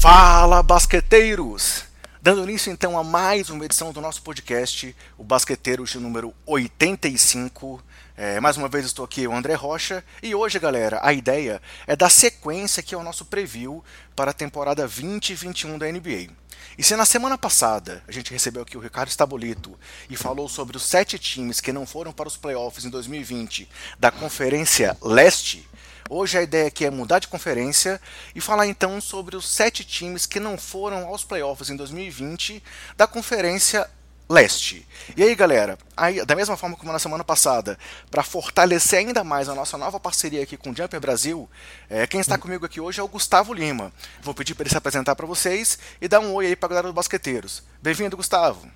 Fala, basqueteiros! Dando início então a mais uma edição do nosso podcast, o Basqueteiros de número 85. É, mais uma vez estou aqui, o André Rocha, e hoje, galera, a ideia é dar sequência aqui ao nosso preview para a temporada 2021 da NBA. E se na semana passada a gente recebeu aqui o Ricardo Stabolito e falou sobre os sete times que não foram para os playoffs em 2020 da Conferência Leste, Hoje a ideia aqui é mudar de conferência e falar então sobre os sete times que não foram aos playoffs em 2020 da Conferência Leste. E aí, galera, aí, da mesma forma como na semana passada, para fortalecer ainda mais a nossa nova parceria aqui com o Jumper Brasil, é, quem está comigo aqui hoje é o Gustavo Lima. Vou pedir para ele se apresentar para vocês e dar um oi aí para a galera dos basqueteiros. Bem-vindo, Gustavo.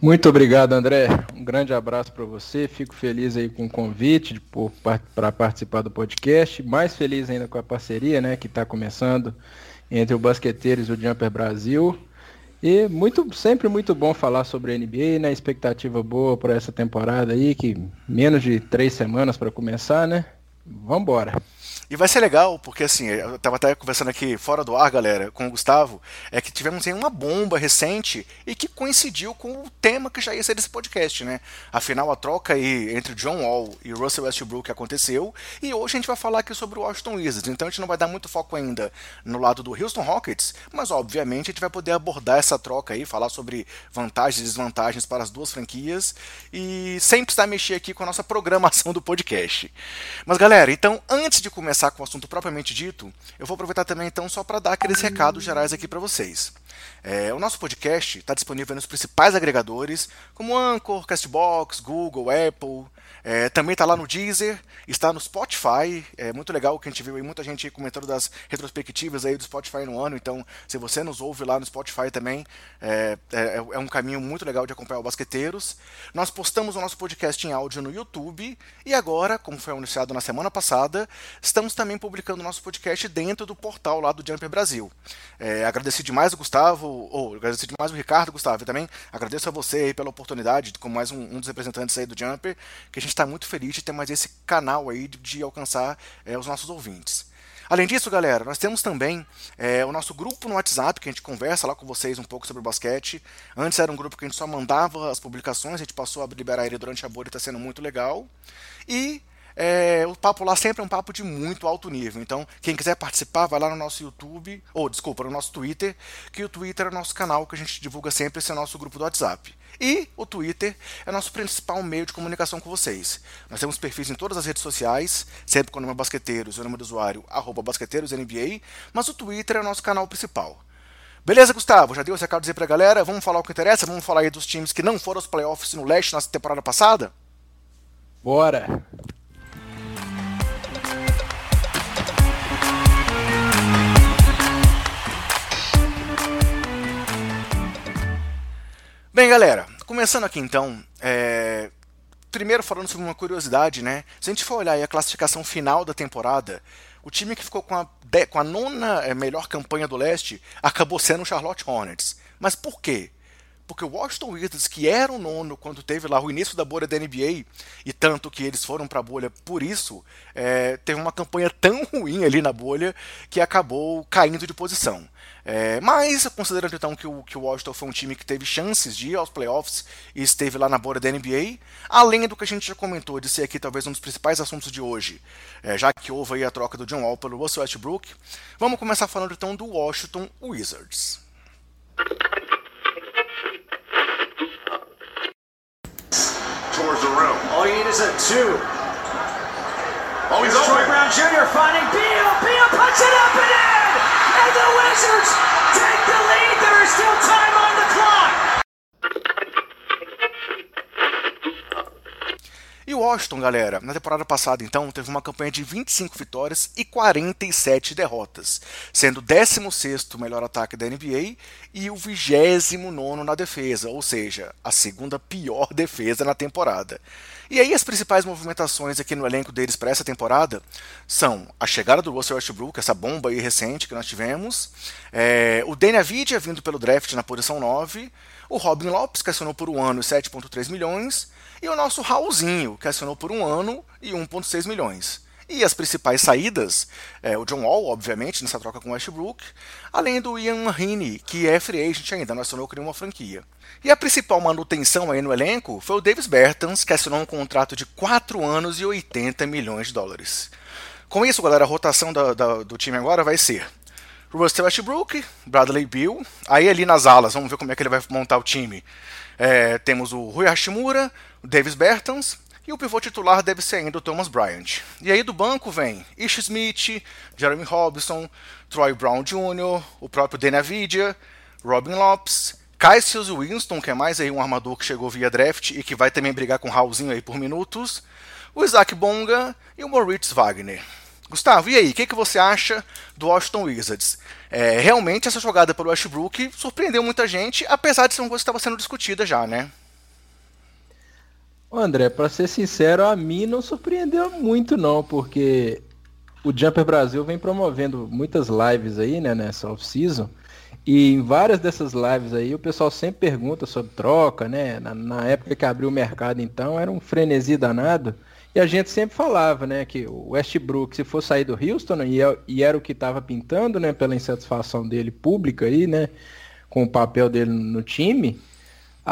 Muito obrigado, André. Um grande abraço para você. Fico feliz aí com o convite para participar do podcast. Mais feliz ainda com a parceria, né, que está começando entre o Basqueteiros e o Jumper Brasil. E muito, sempre muito bom falar sobre a NBA, né? Expectativa boa para essa temporada aí, que menos de três semanas para começar, né? Vambora. E vai ser legal, porque assim, eu tava até conversando aqui fora do ar, galera, com o Gustavo, é que tivemos aí uma bomba recente e que coincidiu com o tema que já ia ser desse podcast, né? Afinal, a troca aí entre John Wall e Russell Westbrook aconteceu, e hoje a gente vai falar aqui sobre o Washington Wizards, então a gente não vai dar muito foco ainda no lado do Houston Rockets, mas obviamente a gente vai poder abordar essa troca aí, falar sobre vantagens e desvantagens para as duas franquias, e sem precisar mexer aqui com a nossa programação do podcast. Mas galera, então antes de começar começar com o assunto propriamente dito, eu vou aproveitar também então só para dar aqueles recados gerais aqui para vocês. É, o nosso podcast está disponível nos principais agregadores, como Anchor, Castbox, Google, Apple. É, também está lá no Deezer, está no Spotify. É muito legal que a gente viu aí muita gente comentando das retrospectivas aí do Spotify no ano. Então, se você nos ouve lá no Spotify também, é, é, é um caminho muito legal de acompanhar o Basqueteiros. Nós postamos o nosso podcast em áudio no YouTube e agora, como foi anunciado na semana passada, estamos também publicando o nosso podcast dentro do portal lá do Jumper Brasil. É, agradeci demais o Gustavo, ou agradecer demais o Ricardo, Gustavo, e também agradeço a você aí pela oportunidade, como mais um, um dos representantes aí do Jumper, que a gente está muito feliz de ter mais esse canal aí de, de alcançar é, os nossos ouvintes. Além disso, galera, nós temos também é, o nosso grupo no WhatsApp, que a gente conversa lá com vocês um pouco sobre o basquete. Antes era um grupo que a gente só mandava as publicações, a gente passou a liberar ele durante a bolha e está sendo muito legal. E é, o papo lá sempre é um papo de muito alto nível. Então, quem quiser participar, vai lá no nosso YouTube, ou desculpa, no nosso Twitter, que o Twitter é o nosso canal que a gente divulga sempre esse é o nosso grupo do WhatsApp. E o Twitter é nosso principal meio de comunicação com vocês. Nós temos perfis em todas as redes sociais, sempre com o nome Basqueteiros e o nome do usuário, arroba BasqueteirosNBA, mas o Twitter é o nosso canal principal. Beleza, Gustavo? Já deu recado dizer pra galera? Vamos falar o que interessa? Vamos falar aí dos times que não foram aos playoffs no leste na temporada passada? Bora! Bem, galera, começando aqui então, é... primeiro falando sobre uma curiosidade, né? Se a gente for olhar a classificação final da temporada, o time que ficou com a, de... com a nona é, melhor campanha do leste acabou sendo o Charlotte Hornets. Mas por quê? Porque o Washington Wizards, que era o nono quando teve lá o início da bolha da NBA, e tanto que eles foram para a bolha por isso, é, teve uma campanha tão ruim ali na bolha que acabou caindo de posição. É, mas, considerando então que o, que o Washington foi um time que teve chances de ir aos playoffs e esteve lá na borda da NBA, além do que a gente já comentou de ser aqui talvez um dos principais assuntos de hoje, é, já que houve aí a troca do John Wall pelo Russell Westbrook, vamos começar falando então do Washington Wizards. Rim. All you need is a two. Oh, he's Troy Brown Jr. finding Beal. Beal puts it up and in! And the Wizards take the lead. There is still time on the clock. E o Washington, galera, na temporada passada, então, teve uma campanha de 25 vitórias e 47 derrotas, sendo o 16 melhor ataque da NBA e o 29 na defesa, ou seja, a segunda pior defesa na temporada. E aí as principais movimentações aqui no elenco deles para essa temporada são a chegada do Russell Westbrook, essa bomba aí recente que nós tivemos, é, o Daniel Vidia vindo pelo draft na posição 9, o Robin Lopes, que assinou por um ano e 7,3 milhões, e o nosso Raulzinho, que assinou por um ano e 1,6 milhões. E as principais saídas, é, o John Wall, obviamente, nessa troca com o Westbrook, além do Ian Heaney, que é free agent ainda, não assinou com nenhuma franquia. E a principal manutenção aí no elenco foi o Davis Bertans, que assinou um contrato de 4 anos e 80 milhões de dólares. Com isso, galera, a rotação da, da, do time agora vai ser Russell Westbrook, Bradley Bill, aí ali nas alas, vamos ver como é que ele vai montar o time. É, temos o Rui Hashimura, Davis Bertans, e o pivô titular deve ser ainda o Thomas Bryant. E aí do banco vem Ish Smith, Jeremy Robinson, Troy Brown Jr., o próprio Dana Vidia, Robin Lopes, Cassius Winston, que é mais aí um armador que chegou via draft e que vai também brigar com o Raulzinho aí por minutos, o Isaac Bonga e o Moritz Wagner. Gustavo, e aí, o que, que você acha do Washington Wizards? É, realmente essa jogada pelo Westbrook surpreendeu muita gente, apesar de ser uma coisa que estava sendo discutida já, né? André, para ser sincero, a mim não surpreendeu muito não, porque o Jumper Brasil vem promovendo muitas lives aí, né, nessa off-season, e em várias dessas lives aí, o pessoal sempre pergunta sobre troca, né? Na, na, época que abriu o mercado, então, era um frenesi danado. E a gente sempre falava, né, que o Westbrook, se for sair do Houston, e, é, e era o que estava pintando, né, pela insatisfação dele pública aí, né, com o papel dele no time,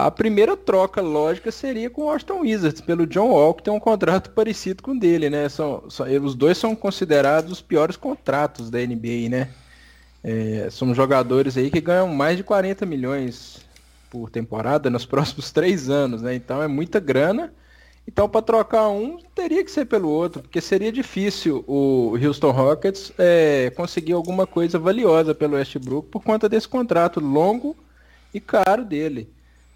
a primeira troca lógica seria com o Washington Wizards, pelo John Wall, que tem um contrato parecido com o dele, né? São, os dois são considerados os piores contratos da NBA, né? É, são jogadores aí que ganham mais de 40 milhões por temporada nos próximos três anos, né? Então é muita grana. Então para trocar um teria que ser pelo outro, porque seria difícil o Houston Rockets é, conseguir alguma coisa valiosa pelo Westbrook por conta desse contrato longo e caro dele.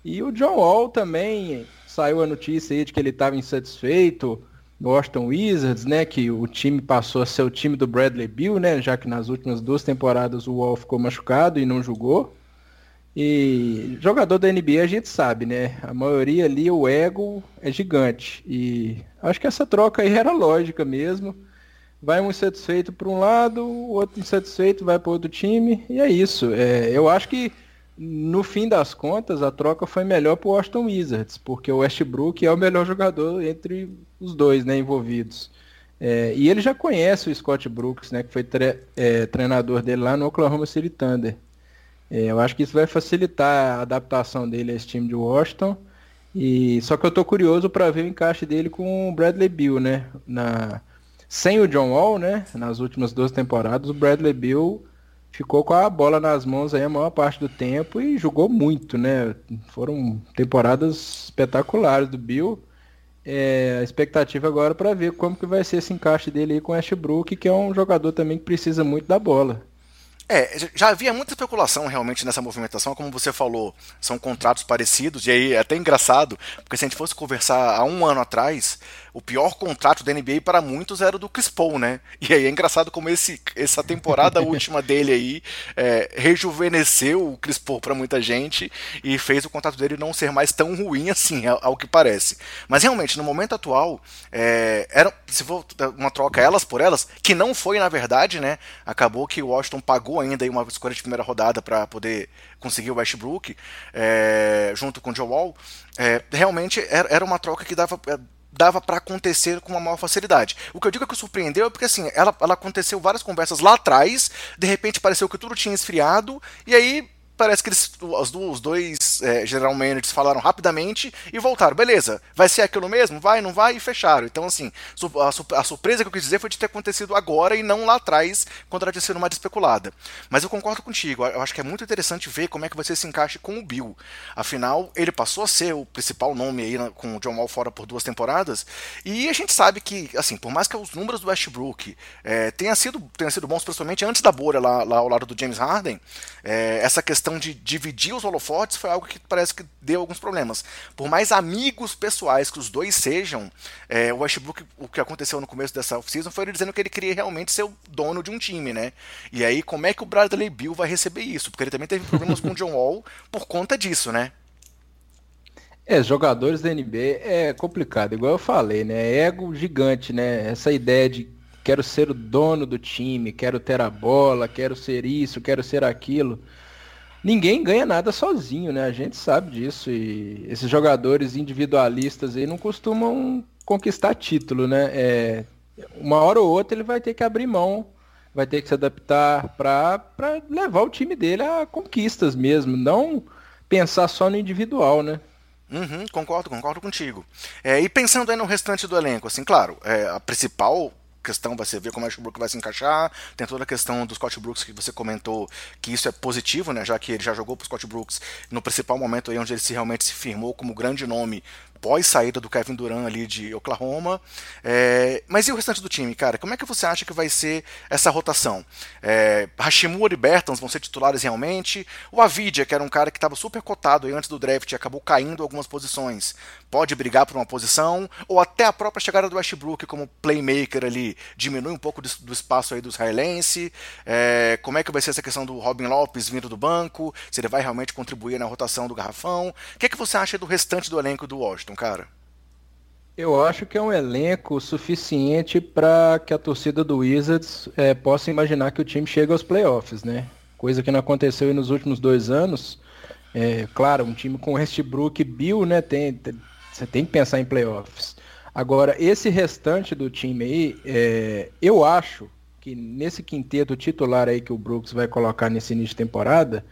E o John Wall também saiu a notícia aí de que ele estava insatisfeito Washington Wizards, né, que o time passou a ser o time do Bradley Bill, né, já que nas últimas duas temporadas o Wall ficou machucado e não jogou. E jogador da NBA a gente sabe, né, a maioria ali o ego é gigante e acho que essa troca aí era lógica mesmo. Vai um insatisfeito para um lado, o outro insatisfeito vai para outro time e é isso. É, eu acho que no fim das contas, a troca foi melhor para o Washington Wizards, porque o Westbrook é o melhor jogador entre os dois né, envolvidos. É, e ele já conhece o Scott Brooks, né, que foi tre é, treinador dele lá no Oklahoma City Thunder. É, eu acho que isso vai facilitar a adaptação dele a esse time de Washington. E só que eu estou curioso para ver o encaixe dele com o Bradley Bill, né? Na, sem o John Wall, né? Nas últimas duas temporadas, o Bradley Bill ficou com a bola nas mãos aí a maior parte do tempo e jogou muito, né? Foram temporadas espetaculares do Bill. É, a expectativa agora para ver como que vai ser esse encaixe dele aí com o Ashbrook, que é um jogador também que precisa muito da bola. É, já havia muita especulação realmente nessa movimentação, como você falou, são contratos parecidos, e aí é até engraçado, porque se a gente fosse conversar há um ano atrás, o pior contrato da NBA para muitos era o do Chris Paul, né? E aí é engraçado como esse, essa temporada última dele aí é, rejuvenesceu o Chris Paul para muita gente e fez o contrato dele não ser mais tão ruim assim, ao, ao que parece. Mas realmente, no momento atual, é, era, se for uma troca elas por elas, que não foi na verdade, né? Acabou que o Washington pagou ainda uma escolha de primeira rodada para poder conseguir o Westbrook, é, junto com o Joe Wall. É, realmente era, era uma troca que dava é, dava para acontecer com uma maior facilidade. O que eu digo é que surpreendeu é porque assim, ela, ela aconteceu várias conversas lá atrás, de repente pareceu que tudo tinha esfriado, e aí parece que eles, os, os dois é, general managers falaram rapidamente e voltaram. Beleza, vai ser aquilo mesmo? Vai, não vai? E fecharam. Então, assim, a, a, surpresa que eu quis dizer foi de ter acontecido agora e não lá atrás, quando ela tinha sido mais especulada. Mas eu concordo contigo, eu acho que é muito interessante ver como é que vai ser esse encaixe com o Bill. Afinal, ele passou a ser o principal nome aí com o John Wall fora por duas temporadas, e a gente sabe que, assim, por mais que os números do Westbrook é, tenham sido, tenha sido bons, principalmente antes da bolha lá, lá ao lado do James Harden, é, essa questão questão de dividir os holofotes foi algo que parece que deu alguns problemas. Por mais amigos pessoais que os dois sejam, é, o Westbrook, o que aconteceu no começo dessa off-season foi ele dizendo que ele queria realmente ser o dono de um time, né? E aí, como é que o Bradley Bill vai receber isso? Porque ele também teve problemas com o John Wall por conta disso, né? É, jogadores da NBA é complicado, igual eu falei, né? É ego gigante, né? Essa ideia de quero ser o dono do time, quero ter a bola, quero ser isso, quero ser aquilo. Ninguém ganha nada sozinho, né? A gente sabe disso. E esses jogadores individualistas aí não costumam conquistar título, né? É, uma hora ou outra ele vai ter que abrir mão, vai ter que se adaptar para levar o time dele a conquistas mesmo, não pensar só no individual, né? Uhum, concordo, concordo contigo. É, e pensando aí no restante do elenco, assim, claro, é, a principal questão vai ser ver como o Ashbrook vai se encaixar. Tem toda a questão do Scott Brooks que você comentou que isso é positivo, né? Já que ele já jogou para o Scott Brooks no principal momento aí onde ele se realmente se firmou como grande nome pós saída do Kevin Durant ali de Oklahoma. É, mas e o restante do time, cara? Como é que você acha que vai ser essa rotação? É, Hashimura e Bertans vão ser titulares realmente? O Avidia, que era um cara que estava super cotado antes do draft e acabou caindo algumas posições, pode brigar por uma posição? Ou até a própria chegada do Westbrook como playmaker ali diminui um pouco do, do espaço aí do israelense? É, como é que vai ser essa questão do Robin Lopes vindo do banco? Se ele vai realmente contribuir na rotação do garrafão? O que, é que você acha do restante do elenco do Washington? Cara? Eu acho que é um elenco suficiente para que a torcida do Wizards é, possa imaginar que o time chega aos playoffs, né? Coisa que não aconteceu nos últimos dois anos. É, claro, um time com Westbrook e Bill, né? Tem, tem, você tem que pensar em playoffs. Agora, esse restante do time aí, é, eu acho que nesse quinteto titular aí que o Brooks vai colocar nesse início de temporada,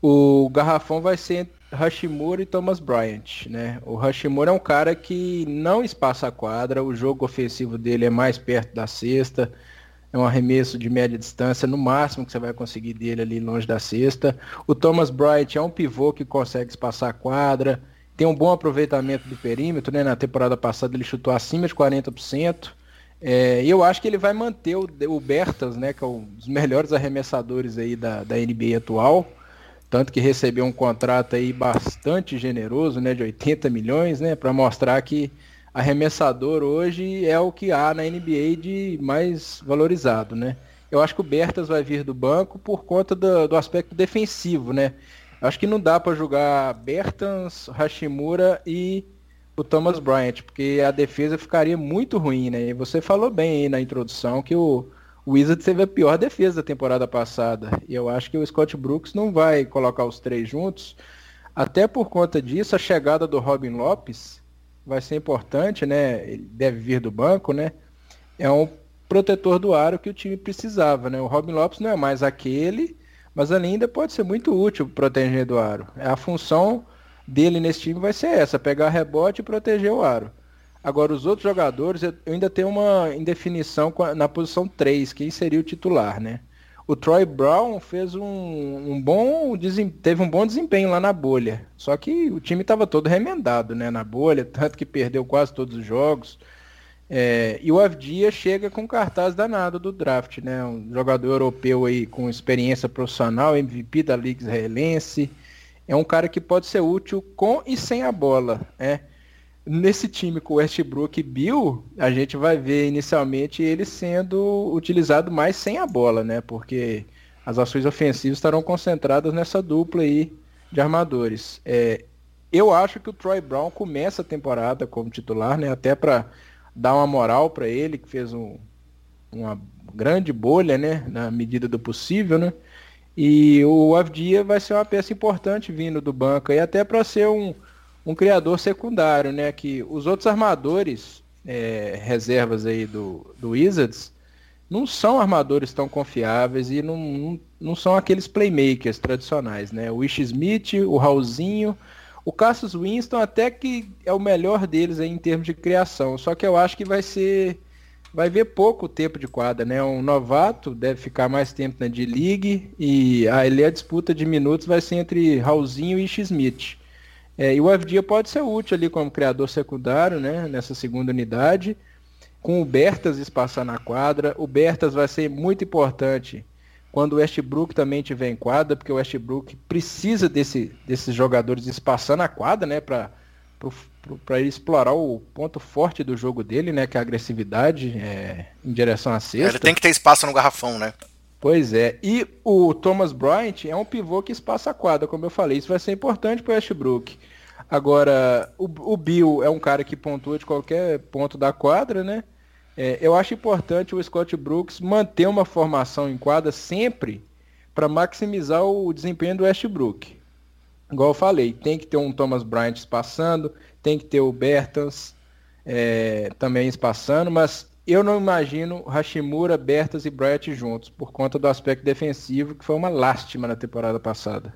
o garrafão vai ser Hashimura e Thomas Bryant, né? O Hashimura é um cara que não espaça a quadra, o jogo ofensivo dele é mais perto da cesta, é um arremesso de média distância, no máximo que você vai conseguir dele ali longe da cesta. O Thomas Bryant é um pivô que consegue espaçar a quadra, tem um bom aproveitamento do perímetro, né? Na temporada passada ele chutou acima de 40%. É, eu acho que ele vai manter o, o Bertas, né? Que é um dos melhores arremessadores aí da, da NBA atual tanto que recebeu um contrato aí bastante generoso, né, de 80 milhões, né, para mostrar que arremessador hoje é o que há na NBA de mais valorizado, né. Eu acho que o Bertas vai vir do banco por conta do, do aspecto defensivo, né. Acho que não dá para jogar Bertans, Hashimura e o Thomas Bryant, porque a defesa ficaria muito ruim, né. E você falou bem aí na introdução que o o Wizards teve a pior defesa da temporada passada. E eu acho que o Scott Brooks não vai colocar os três juntos. Até por conta disso, a chegada do Robin Lopes vai ser importante, né? Ele deve vir do banco, né? É um protetor do aro que o time precisava, né? O Robin Lopes não é mais aquele, mas ainda pode ser muito útil proteger do aro. A função dele nesse time vai ser essa, pegar rebote e proteger o aro. Agora, os outros jogadores, eu ainda tenho uma indefinição na posição 3, quem seria o titular, né? O Troy Brown fez um, um bom teve um bom desempenho lá na bolha. Só que o time estava todo remendado né, na bolha, tanto que perdeu quase todos os jogos. É, e o Avdia chega com cartaz danado do draft, né? Um jogador europeu aí com experiência profissional, MVP da Liga Israelense. É um cara que pode ser útil com e sem a bola, né? Nesse time com Westbrook e Bill, a gente vai ver inicialmente ele sendo utilizado mais sem a bola, né? Porque as ações ofensivas estarão concentradas nessa dupla aí de armadores. É, eu acho que o Troy Brown começa a temporada como titular, né? Até para dar uma moral para ele, que fez um, uma grande bolha, né? Na medida do possível, né? E o Avdia vai ser uma peça importante vindo do banco e até para ser um um criador secundário, né? Que os outros armadores, é, reservas aí do, do Wizards, não são armadores tão confiáveis e não, não, não são aqueles playmakers tradicionais, né? O Ish Smith, o Raulzinho, o Cassius Winston até que é o melhor deles aí em termos de criação, só que eu acho que vai ser vai ver pouco tempo de quadra, né? Um novato deve ficar mais tempo na D-League e ali a disputa de minutos vai ser entre Raulzinho e Ish Smith. É, e o FDIA pode ser útil ali como criador secundário, né, nessa segunda unidade, com o Bertas espaçar na quadra. O Bertas vai ser muito importante quando o Westbrook também tiver em quadra, porque o Westbrook precisa desse, desses jogadores espaçando a quadra, né, para para ele explorar o ponto forte do jogo dele, né, que é a agressividade é, em direção à cesta. Ele tem que ter espaço no garrafão, né? Pois é. E o Thomas Bryant é um pivô que espaça a quadra, como eu falei. Isso vai ser importante para o Westbrook. Agora, o, o Bill é um cara que pontua de qualquer ponto da quadra, né? É, eu acho importante o Scott Brooks manter uma formação em quadra sempre para maximizar o desempenho do Westbrook. Igual eu falei, tem que ter um Thomas Bryant espaçando, tem que ter o Bertans é, também espaçando, mas eu não imagino Hashimura, Bertas e Bryant juntos, por conta do aspecto defensivo, que foi uma lástima na temporada passada.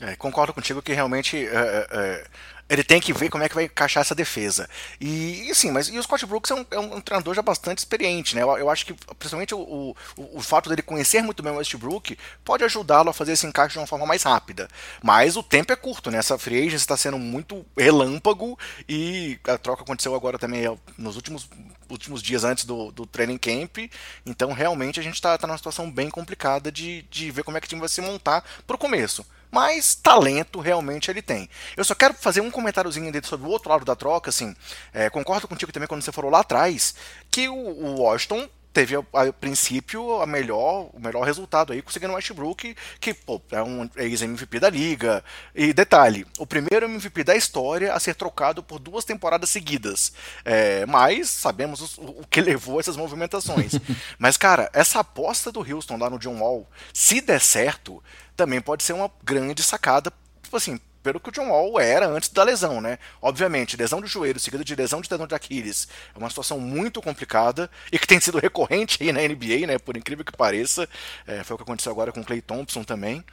É, concordo contigo que realmente é, é, é ele tem que ver como é que vai encaixar essa defesa. E, e sim, mas e o Scott Brooks é um, é um, treinador já bastante experiente, né? Eu, eu acho que, principalmente, o, o, o, fato dele conhecer muito bem o Westbrook pode ajudá-lo a fazer esse encaixe de uma forma mais rápida. Mas o tempo é curto, né? Essa free agency está sendo muito relâmpago e a troca aconteceu agora também é, nos últimos, últimos dias antes do, do training camp. Então, realmente, a gente está tá numa situação bem complicada de, de ver como é que o time vai se montar para o começo mas talento realmente ele tem. Eu só quero fazer um comentáriozinho dele sobre o outro lado da troca, assim, é, concordo contigo também quando você falou lá atrás, que o, o Washington teve a, a, princípio a melhor, o melhor resultado aí, conseguindo o Westbrook, que pô, é um ex-MVP da liga. E detalhe, o primeiro MVP da história a ser trocado por duas temporadas seguidas. É, mas sabemos o, o, que levou essas movimentações. mas, cara, essa aposta do Houston lá no John Wall, se der certo, também pode ser uma grande sacada, tipo assim, pelo que o John Wall era antes da lesão, né? Obviamente, lesão de joelho seguida de lesão de tendão de Aquiles é uma situação muito complicada e que tem sido recorrente aí na NBA, né? Por incrível que pareça. É, foi o que aconteceu agora com o Clay Thompson também.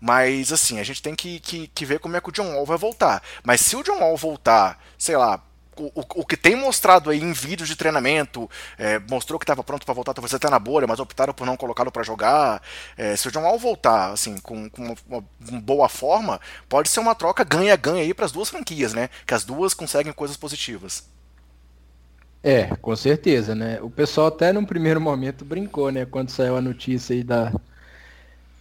Mas, assim, a gente tem que, que, que ver como é que o John Wall vai voltar. Mas se o John Wall voltar, sei lá, o, o, que tem mostrado aí em vídeos de treinamento, é, mostrou que estava pronto para voltar, talvez até na bolha, mas optaram por não colocá-lo para jogar. É, se o John Wall voltar assim com, com uma, uma, boa forma, pode ser uma troca ganha-ganha aí para as duas franquias, né? Que as duas conseguem coisas positivas. É, com certeza, né? O pessoal até num primeiro momento brincou, né? Quando saiu a notícia aí da,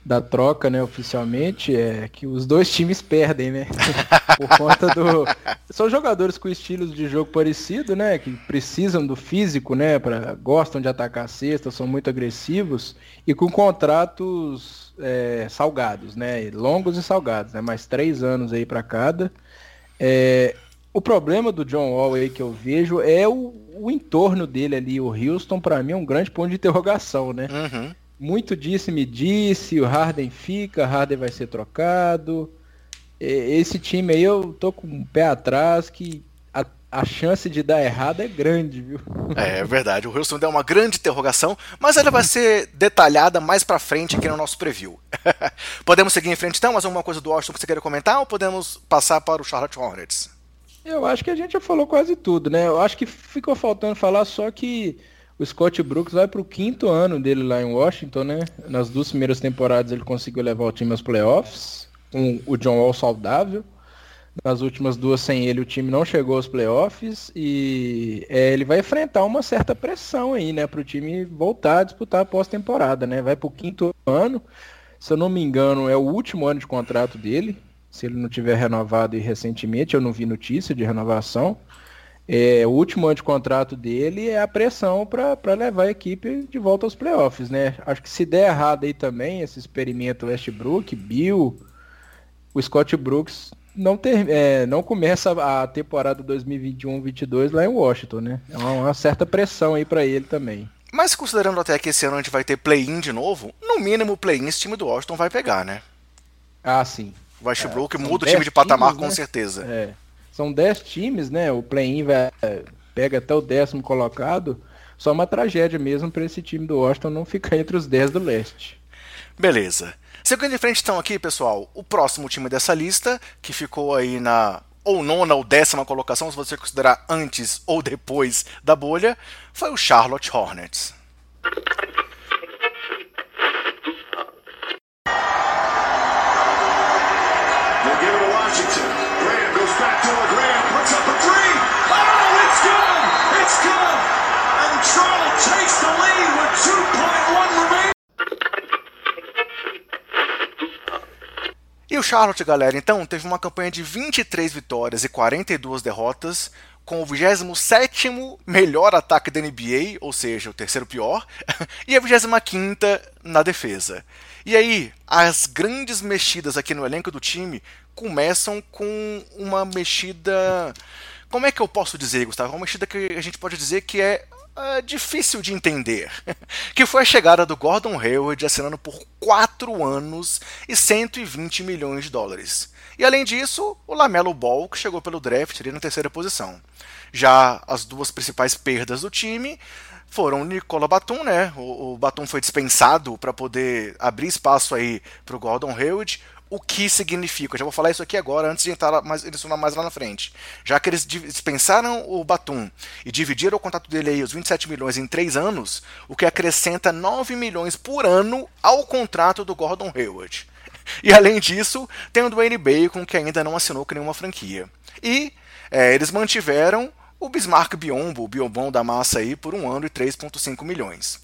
da troca, né, oficialmente, é que os dois times perdem, né? Por conta do. São jogadores com estilos de jogo parecido, né? Que precisam do físico, né? Pra... Gostam de atacar a cesta, são muito agressivos e com contratos é, salgados, né? Longos e salgados, né? Mais três anos aí para cada. É... O problema do John Wall aí que eu vejo é o, o entorno dele ali. O Houston, para mim, é um grande ponto de interrogação, né? Uhum muito disse me disse, o Harden fica, Harden vai ser trocado. Esse time aí eu tô com o pé atrás que a, a chance de dar errado é grande, viu? É, é verdade, o Houston deu uma grande interrogação, mas ela vai ser detalhada mais pra frente aqui no nosso preview. podemos seguir em frente então? Mais alguma coisa do Washington que você queira comentar ou podemos passar para o Charlotte Hornets? Eu acho que a gente já falou quase tudo, né? Eu acho que ficou faltando falar só que o Scott Brooks vai para o quinto ano dele lá em Washington, né? Nas duas primeiras temporadas ele conseguiu levar o time aos playoffs, com o John Wall saudável. Nas últimas duas sem ele o time não chegou aos playoffs e é, ele vai enfrentar uma certa pressão aí, né? Para o time voltar a disputar a pós-temporada, né? Vai para o quinto ano, se eu não me engano é o último ano de contrato dele, se ele não tiver renovado recentemente, eu não vi notícia de renovação. É, o último ano de contrato dele é a pressão para levar a equipe de volta aos playoffs, né? Acho que se der errado aí também, esse experimento Westbrook, Bill, o Scott Brooks não, ter, é, não começa a temporada 2021-22 lá em Washington, né? É uma, uma certa pressão aí para ele também. Mas considerando até que esse ano a gente vai ter play-in de novo, no mínimo o play-in esse time do Washington vai pegar, né? Ah, sim. O Westbrook é, muda o time de patamar times, com né? certeza. É. São 10 times, né? O play-in pega até o décimo colocado. Só uma tragédia mesmo para esse time do Washington não ficar entre os 10 do leste. Beleza. Seguindo em frente então aqui, pessoal, o próximo time dessa lista, que ficou aí na ou nona ou décima colocação, se você considerar antes ou depois da bolha, foi o Charlotte Hornets. E o Charlotte, galera, então, teve uma campanha de 23 vitórias e 42 derrotas, com o 27 melhor ataque da NBA, ou seja, o terceiro pior, e a 25 na defesa. E aí, as grandes mexidas aqui no elenco do time começam com uma mexida. Como é que eu posso dizer, Gustavo? Uma mexida que a gente pode dizer que é uh, difícil de entender. que foi a chegada do Gordon Hayward assinando por 4 anos e 120 milhões de dólares. E além disso, o Lamelo Ball, que chegou pelo draft ali na terceira posição. Já as duas principais perdas do time foram o Nicola Batum, né? O, o Batum foi dispensado para poder abrir espaço aí para o Gordon Hayward o que significa. Eu já vou falar isso aqui agora, antes de entrar mais, mais lá na frente. Já que eles dispensaram o Batum e dividiram o contrato dele aí, os 27 milhões, em 3 anos, o que acrescenta 9 milhões por ano ao contrato do Gordon Hayward. E além disso, tem o Dwayne Bacon, que ainda não assinou com nenhuma franquia. E é, eles mantiveram o Bismarck Biombo, o Biombom da massa aí, por um ano e 3,5 milhões.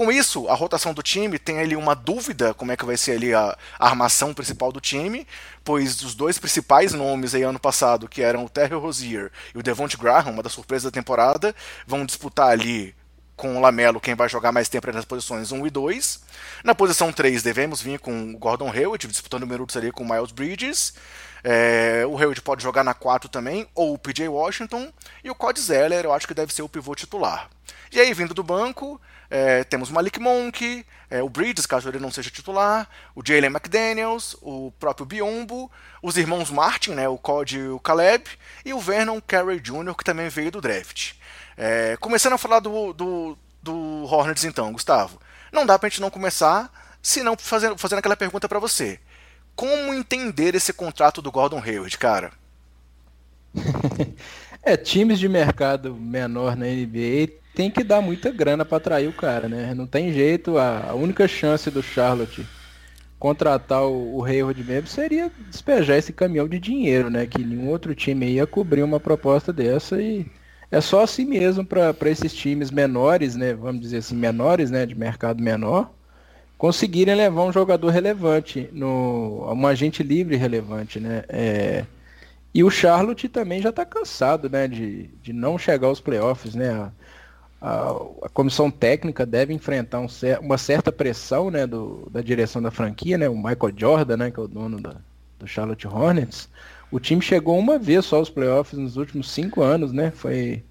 Com isso, a rotação do time tem ali uma dúvida como é que vai ser ali a, a armação principal do time, pois os dois principais nomes aí ano passado, que eram o Terry Rozier e o Devonte Graham, uma das surpresas da temporada, vão disputar ali com o Lamelo quem vai jogar mais tempo nas posições 1 e 2. Na posição 3 devemos vir com o Gordon Hayward disputando minutos ali com o Miles Bridges. É, o Hayward pode jogar na 4 também, ou o PJ Washington. E o Cody Zeller eu acho que deve ser o pivô titular. E aí, vindo do banco, é, temos o Malik Monk, é, o Bridges, caso ele não seja titular, o Jalen McDaniels, o próprio Biombo, os irmãos Martin, né, o Cody e o Caleb, e o Vernon Carey Jr., que também veio do draft. É, começando a falar do, do, do, Hornets então, Gustavo. Não dá pra gente não começar se não fazendo, fazendo aquela pergunta para você. Como entender esse contrato do Gordon Hayward, cara? é, times de mercado menor na NBA tem que dar muita grana para atrair o cara, né? Não tem jeito, a, única chance do Charlotte contratar o, o Hayward mesmo seria despejar esse caminhão de dinheiro, né? Que nenhum outro time ia cobrir uma proposta dessa e é só assim mesmo para esses times menores, né? Vamos dizer assim, menores, né? De mercado menor, conseguirem levar um jogador relevante, no, um agente livre relevante, né? É, e o Charlotte também já está cansado, né? De, de não chegar aos playoffs, né? a, a, comissão técnica deve enfrentar um, uma certa pressão né, do, da direção da franquia, né, o Michael Jordan, né, que é o dono da, do Charlotte Hornets. O time chegou uma vez só aos playoffs nos últimos cinco anos, né? Foi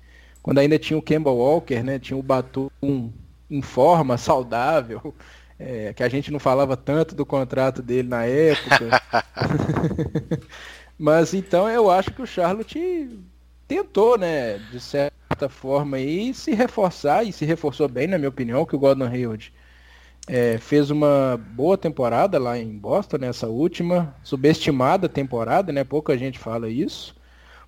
quando ainda tinha o Kemba Walker, né? Tinha o Batum em forma, saudável, é, que a gente não falava tanto do contrato dele na época. Mas então eu acho que o Charlotte tentou, né, de certa forma aí se reforçar, e se reforçou bem, na minha opinião, que o Gordon Hayward é, fez uma boa temporada lá em Boston, nessa última, subestimada temporada, né? Pouca gente fala isso,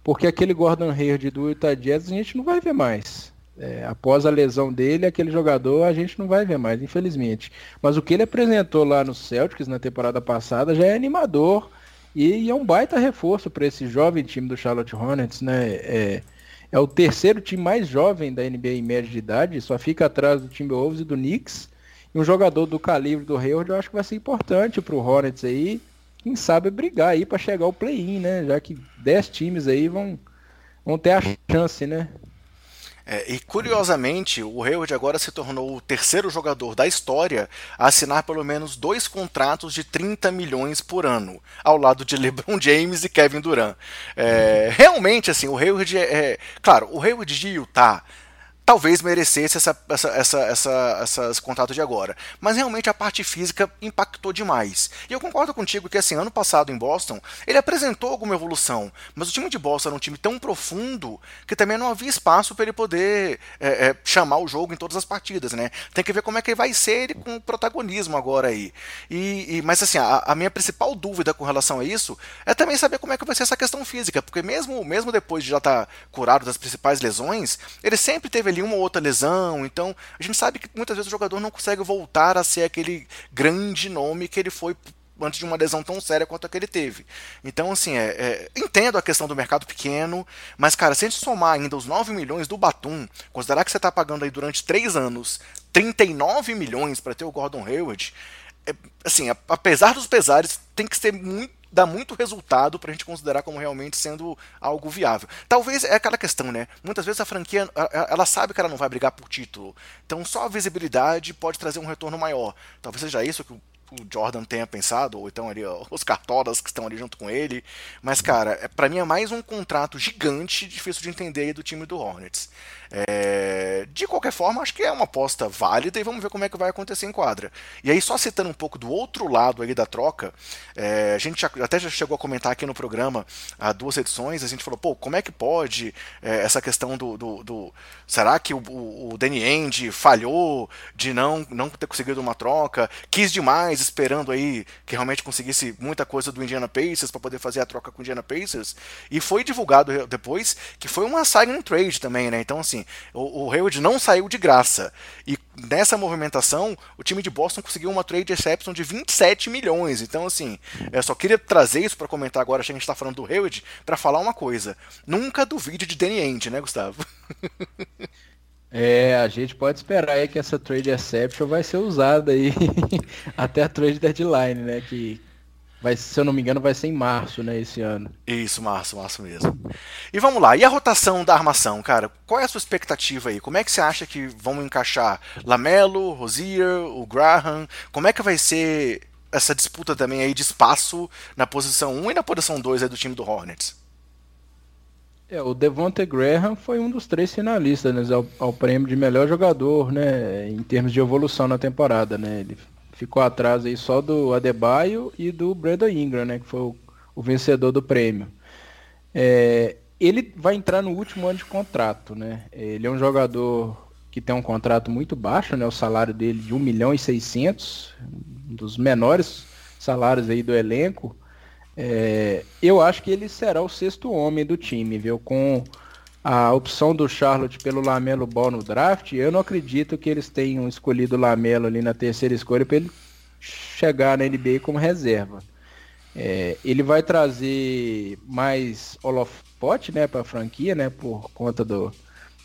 porque aquele Gordon Hayward do Utah Jazz a gente não vai ver mais. É, após a lesão dele, aquele jogador a gente não vai ver mais, infelizmente. Mas o que ele apresentou lá no Celtics na temporada passada já é animador e, e é um baita reforço para esse jovem time do Charlotte Hornets, né? É, é o terceiro time mais jovem da NBA em média de idade, só fica atrás do Timberwolves e do Knicks. E um jogador do calibre do Hayward eu acho que vai ser importante para o Hornets aí, quem sabe brigar aí para chegar ao play-in, né? Já que 10 times aí vão, vão ter a chance, né? É, e curiosamente, o Hayward agora se tornou o terceiro jogador da história a assinar pelo menos dois contratos de 30 milhões por ano, ao lado de LeBron James e Kevin Durant. É, realmente, assim, o Hayward é, é, Claro, o Hayward de Utah talvez merecesse essa, essa, essa, essa, essas contatos de agora. Mas realmente a parte física impactou demais. E eu concordo contigo que assim, ano passado em Boston, ele apresentou alguma evolução, mas o time de Boston era um time tão profundo que também não havia espaço para ele poder é, é, chamar o jogo em todas as partidas, né? Tem que ver como é que vai ser ele com protagonismo agora aí. E, e mas assim, a, a, minha principal dúvida com relação a isso é também saber como é que vai ser essa questão física, porque mesmo, mesmo depois de já estar tá curado das principais lesões, ele sempre teve ali uma ou outra lesão. Então, a gente sabe que muitas vezes o jogador não consegue voltar a ser aquele grande nome que ele foi antes de uma lesão tão séria quanto a que ele teve. Então, assim, é, é, entendo a questão do mercado pequeno, mas, cara, se a gente somar ainda os 9 milhões do Batum, considerar que você está pagando aí durante 3 anos 39 milhões para ter o Gordon Hayward, é, assim, apesar dos pesares, tem que ser muito dá muito resultado para a gente considerar como realmente sendo algo viável. Talvez é aquela questão, né? Muitas vezes a franquia ela sabe que ela não vai brigar por título, então só a visibilidade pode trazer um retorno maior. Talvez seja isso que o Jordan tenha pensado, ou então ali os cartolas que estão ali junto com ele. Mas, cara, é, para mim é mais um contrato gigante, difícil de entender do time do Hornets. É, de qualquer forma, acho que é uma aposta válida e vamos ver como é que vai acontecer em quadra. E aí, só citando um pouco do outro lado ali da troca, é, a gente até já chegou a comentar aqui no programa há duas edições, a gente falou, pô, como é que pode é, essa questão do, do, do, Será que o, o, o Danny End falhou de não, não ter conseguido uma troca? Quis demais, esperando aí que realmente conseguisse muita coisa do Indiana Pacers para poder fazer a troca com o Indiana Pacers. E foi divulgado depois que foi uma sign trade também, né? Então, assim, o, o Hayward não saiu de graça. E nessa movimentação, o time de Boston conseguiu uma trade exception de 27 milhões. Então, assim, eu só queria trazer isso para comentar agora, achei que a gente está falando do Hayward, para falar uma coisa. Nunca duvide de Danny End, né, Gustavo? É, a gente pode esperar aí que essa trade exception vai ser usada aí até a trade deadline, né? Que vai, se eu não me engano, vai ser em março, né, esse ano. Isso, março, março mesmo. E vamos lá, e a rotação da armação, cara? Qual é a sua expectativa aí? Como é que você acha que vão encaixar Lamelo, Rosier, o Graham? Como é que vai ser essa disputa também aí de espaço na posição 1 e na posição 2 aí do time do Hornets? É, o Devonte Graham foi um dos três finalistas né, ao, ao, prêmio de melhor jogador, né, em termos de evolução na temporada, né? Ele ficou atrás aí só do Adebayo e do Brandon Ingram, né, que foi o, o vencedor do prêmio. É, ele vai entrar no último ano de contrato, né? Ele é um jogador que tem um contrato muito baixo, né? O salário dele de 1 milhão e 600, um dos menores salários aí do elenco. É, eu acho que ele será o sexto homem do time, viu? Com a opção do Charlotte pelo Lamelo Ball no draft, eu não acredito que eles tenham escolhido o Lamelo ali na terceira escolha para ele chegar na NBA como reserva. É, ele vai trazer mais holofote, né, para a franquia, né, por conta do,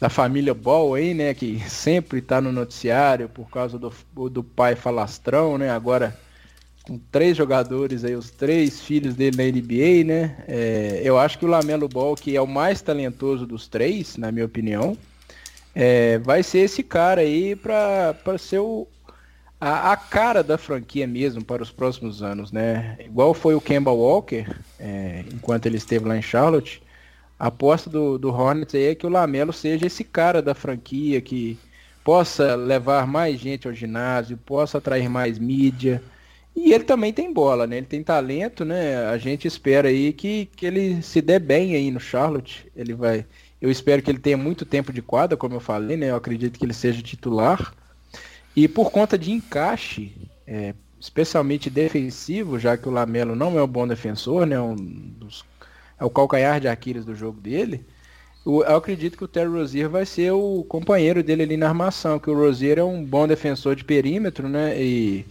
da família Ball aí, né, que sempre está no noticiário por causa do, do pai falastrão, né, agora com três jogadores aí, os três filhos dele na NBA, né? É, eu acho que o Lamelo Ball, que é o mais talentoso dos três, na minha opinião, é, vai ser esse cara aí para ser o, a, a, cara da franquia mesmo para os próximos anos, né? Igual foi o Kemba Walker, é, enquanto ele esteve lá em Charlotte. A aposta do, do Hornets aí é que o Lamelo seja esse cara da franquia que possa levar mais gente ao ginásio, possa atrair mais mídia, e ele também tem bola, né? Ele tem talento, né? A gente espera aí que, que ele se dê bem aí no Charlotte. Ele vai. Eu espero que ele tenha muito tempo de quadra, como eu falei, né? Eu acredito que ele seja titular. E por conta de encaixe, é, especialmente defensivo, já que o Lamelo não é um bom defensor, né? Um dos, é o calcanhar de Aquiles do jogo dele. Eu, eu acredito que o Terry Rozier vai ser o companheiro dele ali na armação, que o Rozier é um bom defensor de perímetro, né? E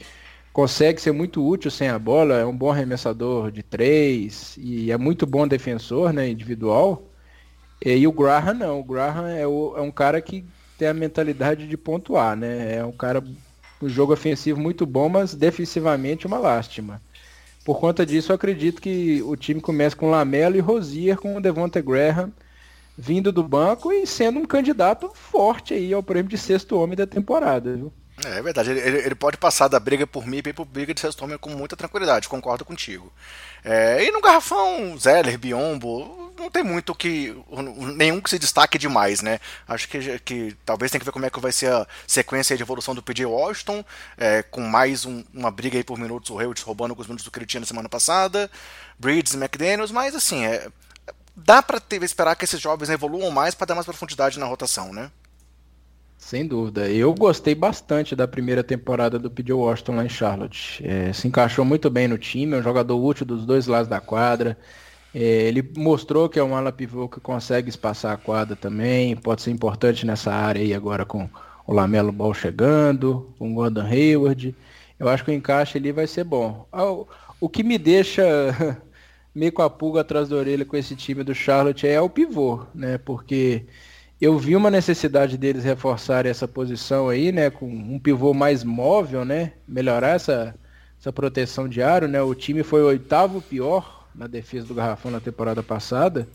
consegue ser muito útil sem a bola, é um bom arremessador de três e é muito bom defensor, né, individual. E, o Graham não, o Graham é, o, é um cara que tem a mentalidade de pontuar, né? É um cara um jogo ofensivo muito bom, mas defensivamente uma lástima. Por conta disso, eu acredito que o time começa com Lamelo e Rosier com o Devonta Graham vindo do banco e sendo um candidato forte aí ao prêmio de sexto homem da temporada, viu? É, é verdade, ele, ele, pode passar da briga por mim e por briga de sexto com muita tranquilidade, concordo contigo. É, e no garrafão, Zeller, Biombo, não tem muito que. nenhum que se destaque demais, né? Acho que, que talvez tem que ver como é que vai ser a sequência de evolução do PJ Washington, é, com mais um, uma briga aí por minutos, o Hewitt roubando alguns minutos do que ele tinha na semana passada, Breeds e McDaniels, mas assim, é, dá para esperar que esses jovens evoluam mais para dar mais profundidade na rotação, né? Sem dúvida. Eu gostei bastante da primeira temporada do P.J. Washington lá em Charlotte. É, se encaixou muito bem no time, é um jogador útil dos dois lados da quadra. É, ele mostrou que é um ala pivô que consegue espaçar a quadra também, pode ser importante nessa área aí agora com o Lamelo Ball chegando, com o Gordon Hayward. Eu acho que o encaixe ali vai ser bom. O, o que me deixa meio com a pulga atrás da orelha com esse time do Charlotte é o pivô, né? Porque eu vi uma necessidade deles reforçar essa posição aí, né, com um pivô mais móvel, né, melhorar essa, essa proteção de aro, né, o time foi o oitavo pior na defesa do Garrafão na temporada passada,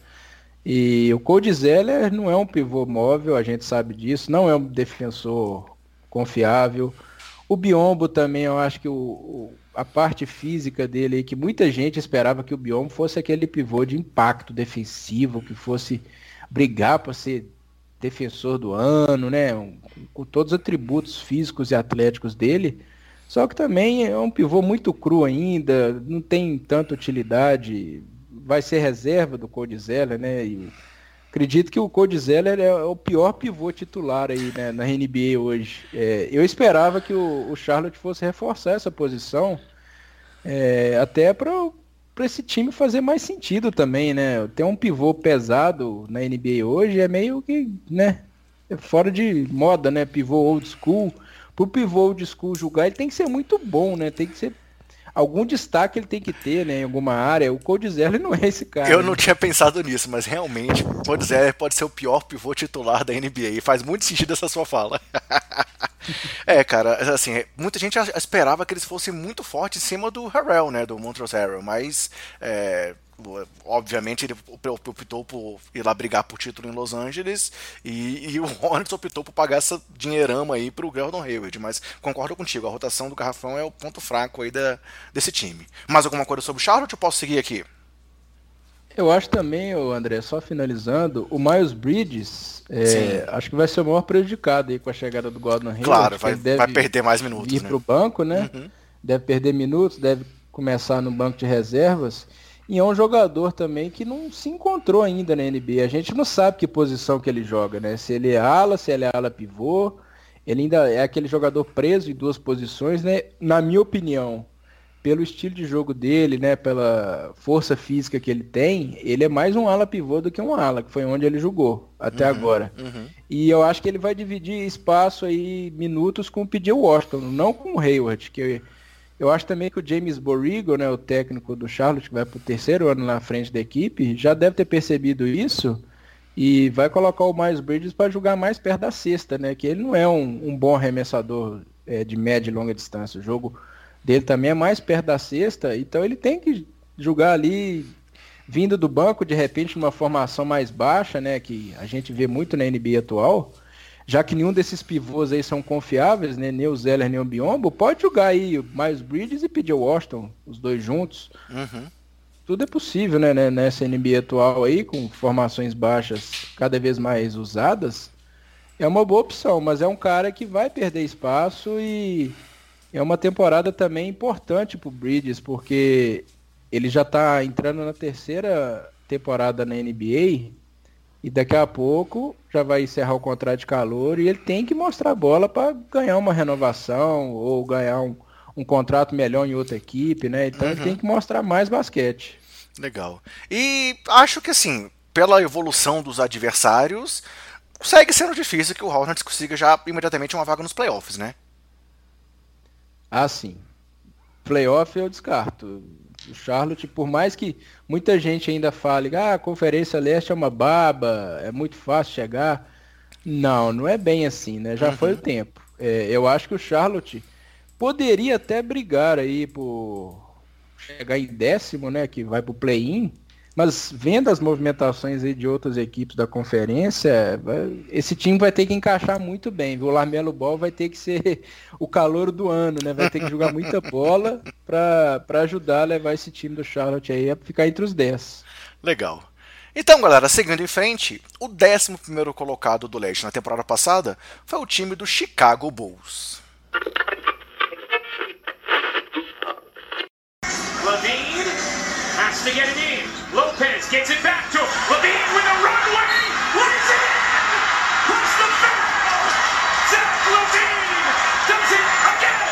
e o Cody Zeller não é um pivô móvel, a gente sabe disso, não é um defensor confiável, O Biombo também, eu acho que o, o, a parte física dele, que muita gente esperava que o Biombo fosse aquele pivô de impacto defensivo, que fosse brigar para ser defensor do ano, né? Com todos os atributos físicos e atléticos dele. Só que também é um pivô muito cru ainda, não tem tanta utilidade. Vai ser reserva do Cody Zeller, né? E acredito que o Cody Zeller é o pior pivô titular aí né, na NBA hoje. É, eu esperava que o, o, Charlotte fosse reforçar essa posição, é, até para esse time fazer mais sentido também, né? Ter um pivô pesado na NBA hoje é meio que, né? É fora de moda, né? Pivô old school pro pivô de school julgar, ele tem que ser muito bom, né? Tem que ser algum destaque ele tem que ter, né, em alguma área. O Coldzerler não é esse cara. Eu né? não tinha pensado nisso, mas realmente o Coldzerler pode ser o pior pivô titular da NBA e faz muito sentido essa sua fala. é, cara, assim, muita gente esperava que eles fossem muito fortes em cima do Harrell, né, do Montrose Harrell, mas é, obviamente ele optou por ir lá brigar por título em Los Angeles e, e o Hornets optou por pagar essa dinheirama aí pro Gordon Hayward, mas concordo contigo, a rotação do Garrafão é o ponto fraco aí da, desse time. Mais alguma coisa sobre o Charlotte ou posso seguir aqui? Eu acho também, André, só finalizando, o Miles Bridges, é, acho que vai ser o maior prejudicado aí com a chegada do Gordon Hayward. Claro, vai, vai perder mais minutos. Ir né? pro banco, né? Uhum. Deve perder minutos, deve começar no banco de reservas. E é um jogador também que não se encontrou ainda na NBA. A gente não sabe que posição que ele joga, né? Se ele é ala, se ele é ala pivô. Ele ainda é aquele jogador preso em duas posições, né? Na minha opinião, pelo estilo de jogo dele, né? Pela força física que ele tem, ele é mais um ala pivô do que um ala, que foi onde ele jogou até uhum, agora. Uhum. E eu acho que ele vai dividir espaço aí, minutos com o P.J. Washington, não com o Hayward, que eu acho também que o James Borrego, né, o técnico do Charlotte, que vai para o terceiro ano na frente da equipe, já deve ter percebido isso e vai colocar o Miles Bridges para jogar mais perto da cesta, né? Que ele não é um, um bom arremessador é, de média e longa distância. O jogo dele também é mais perto da cesta, então ele tem que jogar ali vindo do banco, de repente, numa formação mais baixa, né? Que a gente vê muito na NBA atual já que nenhum desses pivôs aí são confiáveis, né? Nem o Zeller, nem o Biombo, pode jogar aí o Miles Bridges e pedir o Washington, os dois juntos. Uhum. Tudo é possível, né, né? Nessa NBA atual aí, com formações baixas cada vez mais usadas, é uma boa opção, mas é um cara que vai perder espaço e é uma temporada também importante pro Bridges, porque ele já está entrando na terceira temporada na NBA e daqui a pouco já vai encerrar o contrato de calor e ele tem que mostrar a bola para ganhar uma renovação ou ganhar um, um contrato melhor em outra equipe, né? Então uhum. ele tem que mostrar mais basquete. Legal. E acho que assim, pela evolução dos adversários, segue sendo difícil que o Hornets consiga já imediatamente uma vaga nos playoffs, né? Ah, sim. Playoff eu descarto o Charlotte, por mais que muita gente ainda fale, ah, a Conferência Leste é uma baba, é muito fácil chegar. Não, não é bem assim, né? Já uhum. foi o tempo. É, eu acho que o Charlotte poderia até brigar aí por chegar em décimo, né? Que vai pro play-in. Mas vendo as movimentações aí de outras equipes da conferência, esse time vai ter que encaixar muito bem. Viu? O Lamelo Ball vai ter que ser o calor do ano, né? Vai ter que jogar muita bola para ajudar a levar esse time do Charlotte aí a ficar entre os 10. Legal. Então, galera, seguindo em frente, o 11 colocado do leste na temporada passada foi o time do Chicago Bulls. Levine has to get it in. Lopez gets it back to Levine with a runway. Lays it in. Puts the foul. Zach Levine does it again.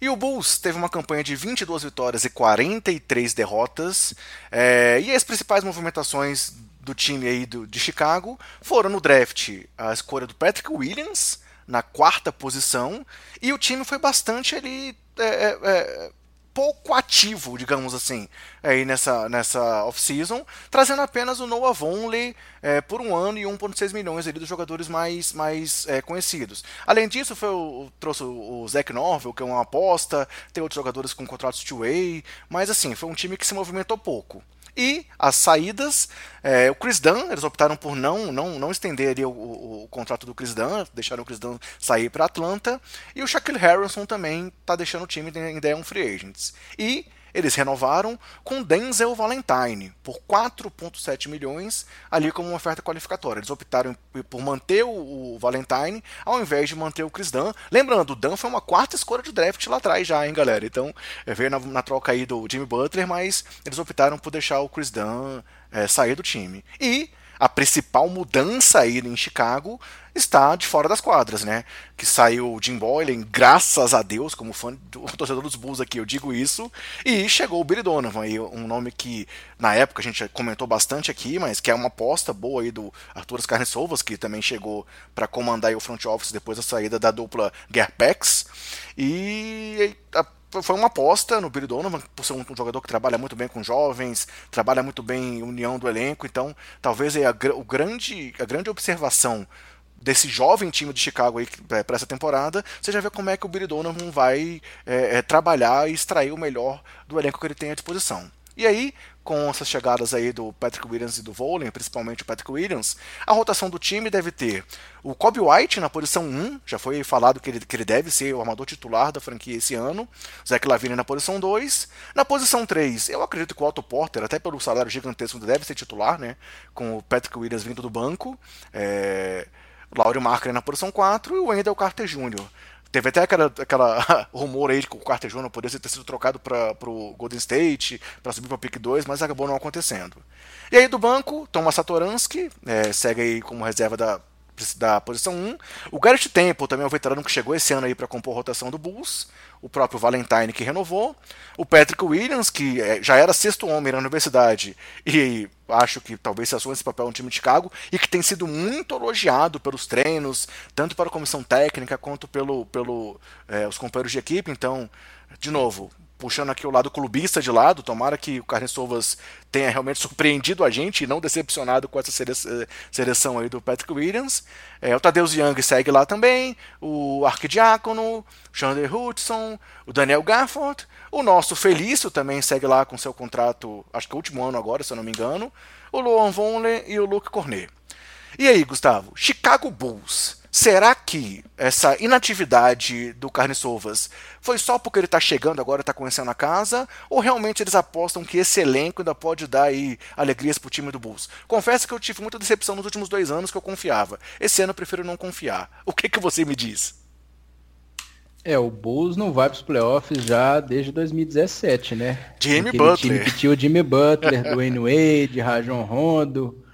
E o Bulls teve uma campanha de 22 vitórias e 43 derrotas. É, e as principais movimentações do time aí do, de Chicago foram no draft a escolha do Patrick Williams na quarta posição e o time foi bastante ali é, é, é, pouco ativo, digamos assim, aí nessa, nessa off-season, trazendo apenas o Noah Vonley é, por um ano e 1,6 milhões ali dos jogadores mais, mais é, conhecidos. Além disso, foi o, trouxe o, Zach Norville, que é uma aposta, tem outros jogadores com contratos two-way, mas assim, foi um time que se movimentou pouco. E as saídas, é, o Chris Dunn, eles optaram por não não, não estender ali o, o, o contrato do Chris Dunn, deixaram o Chris Dunn sair para Atlanta. E o Shaquille Harrison também está deixando o time, ainda é um free agents. E eles renovaram com Denzel Valentine por 4,7 milhões ali como uma oferta qualificatória. Eles optaram por manter o, Valentine ao invés de manter o Chris Dunn. Lembrando, o Dunn foi uma quarta escolha de draft lá atrás já, hein, galera? Então é, veio na, na troca aí do Jimmy Butler, mas eles optaram por deixar o Chris Dunn é, sair do time. E a principal mudança aí em Chicago está de fora das quadras, né? Que saiu o Jim Boylan, graças a Deus, como fã do torcedor dos Bulls aqui, eu digo isso, e chegou o Billy Donovan, aí, um nome que na época a gente comentou bastante aqui, mas que é uma aposta boa aí do Arthur Carnesovas, que também chegou para comandar o front office depois da saída da dupla Gerpex. E foi uma aposta no Billy Donovan, por ser um, jogador que trabalha muito bem com jovens, trabalha muito bem em união do elenco, então talvez a, o grande, a grande observação desse jovem time de Chicago aí é, para essa temporada, você já vê como é que o Billy Donovan vai é, é, trabalhar e extrair o melhor do elenco que ele tem à disposição. E aí, com essas chegadas aí do Patrick Williams e do Volen, principalmente o Patrick Williams, a rotação do time deve ter o Kobe White na posição 1, já foi falado que ele, que ele deve ser o armador titular da franquia esse ano, Zach Lavine na posição 2, na posição 3, eu acredito que o Otto Porter, até pelo salário gigantesco, deve ser titular, né, com o Patrick Williams vindo do banco, é... Laurie Marker na posição 4 e o Wendell Carter Jr. Teve até aquela, aquela rumor aí de que o Carter Jr. poderia ter sido trocado para o Golden State, para subir para pick 2, mas acabou não acontecendo. E aí do banco, Thomas Satoransky, é, segue aí como reserva da da posição 1. O Garrett Temple também é um veterano que chegou esse ano aí para compor a rotação do Bulls. O próprio Valentine que renovou. O Patrick Williams, que é, já era sexto homem na universidade e acho que talvez se assuma esse papel no time de Chicago e que tem sido muito elogiado pelos treinos, tanto para a comissão técnica quanto pelo, pelo é, os companheiros de equipe. Então, de novo, puxando aqui o lado clubista de lado, tomara que o Carnes Sovas tenha realmente surpreendido a gente e não decepcionado com essa seleção aí do Patrick Williams. É, o Tadeusz Young segue lá também, o Arquidiácono, o Chandler Hudson, o Daniel Gafford, o nosso Felício também segue lá com seu contrato, acho que é o último ano agora, se eu não me engano, o Luan Vonleh e o Luke Cornet. E aí, Gustavo, Chicago Bulls Será que essa inatividade do Carniçovas foi só porque ele está chegando agora, está conhecendo a casa, ou realmente eles apostam que esse elenco ainda pode dar aí alegrias para o time do Bulls? Confesso que eu tive muita decepção nos últimos dois anos que eu confiava. Esse ano eu prefiro não confiar. O que, que você me diz? É, o Bulls não vai para os playoffs já desde 2017, né? Jimmy Aquele Butler. Time que tinha o Jimmy Butler, Dwayne Wade, Rajon Rondo,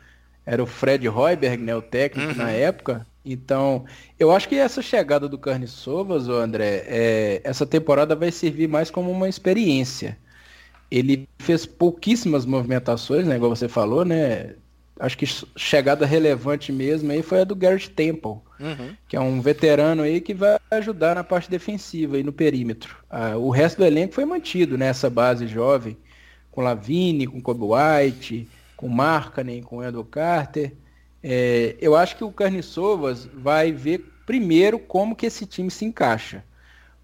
era o Fred Hoiberg, né, o técnico uhum. na época. Então, eu acho que essa chegada do Carne Sovas, André, é, essa temporada vai servir mais como uma experiência. Ele fez pouquíssimas movimentações, né, igual você falou, né? Acho que chegada relevante mesmo aí foi a do Garrett Temple, uhum. que é um veterano aí que vai ajudar na parte defensiva e no perímetro. Ah, o resto do elenco foi mantido nessa né, base jovem, com Lavine, com Kobe White, com Markkanen, com Edward Carter. É, eu acho que o Carniçovas vai ver primeiro como que esse time se encaixa.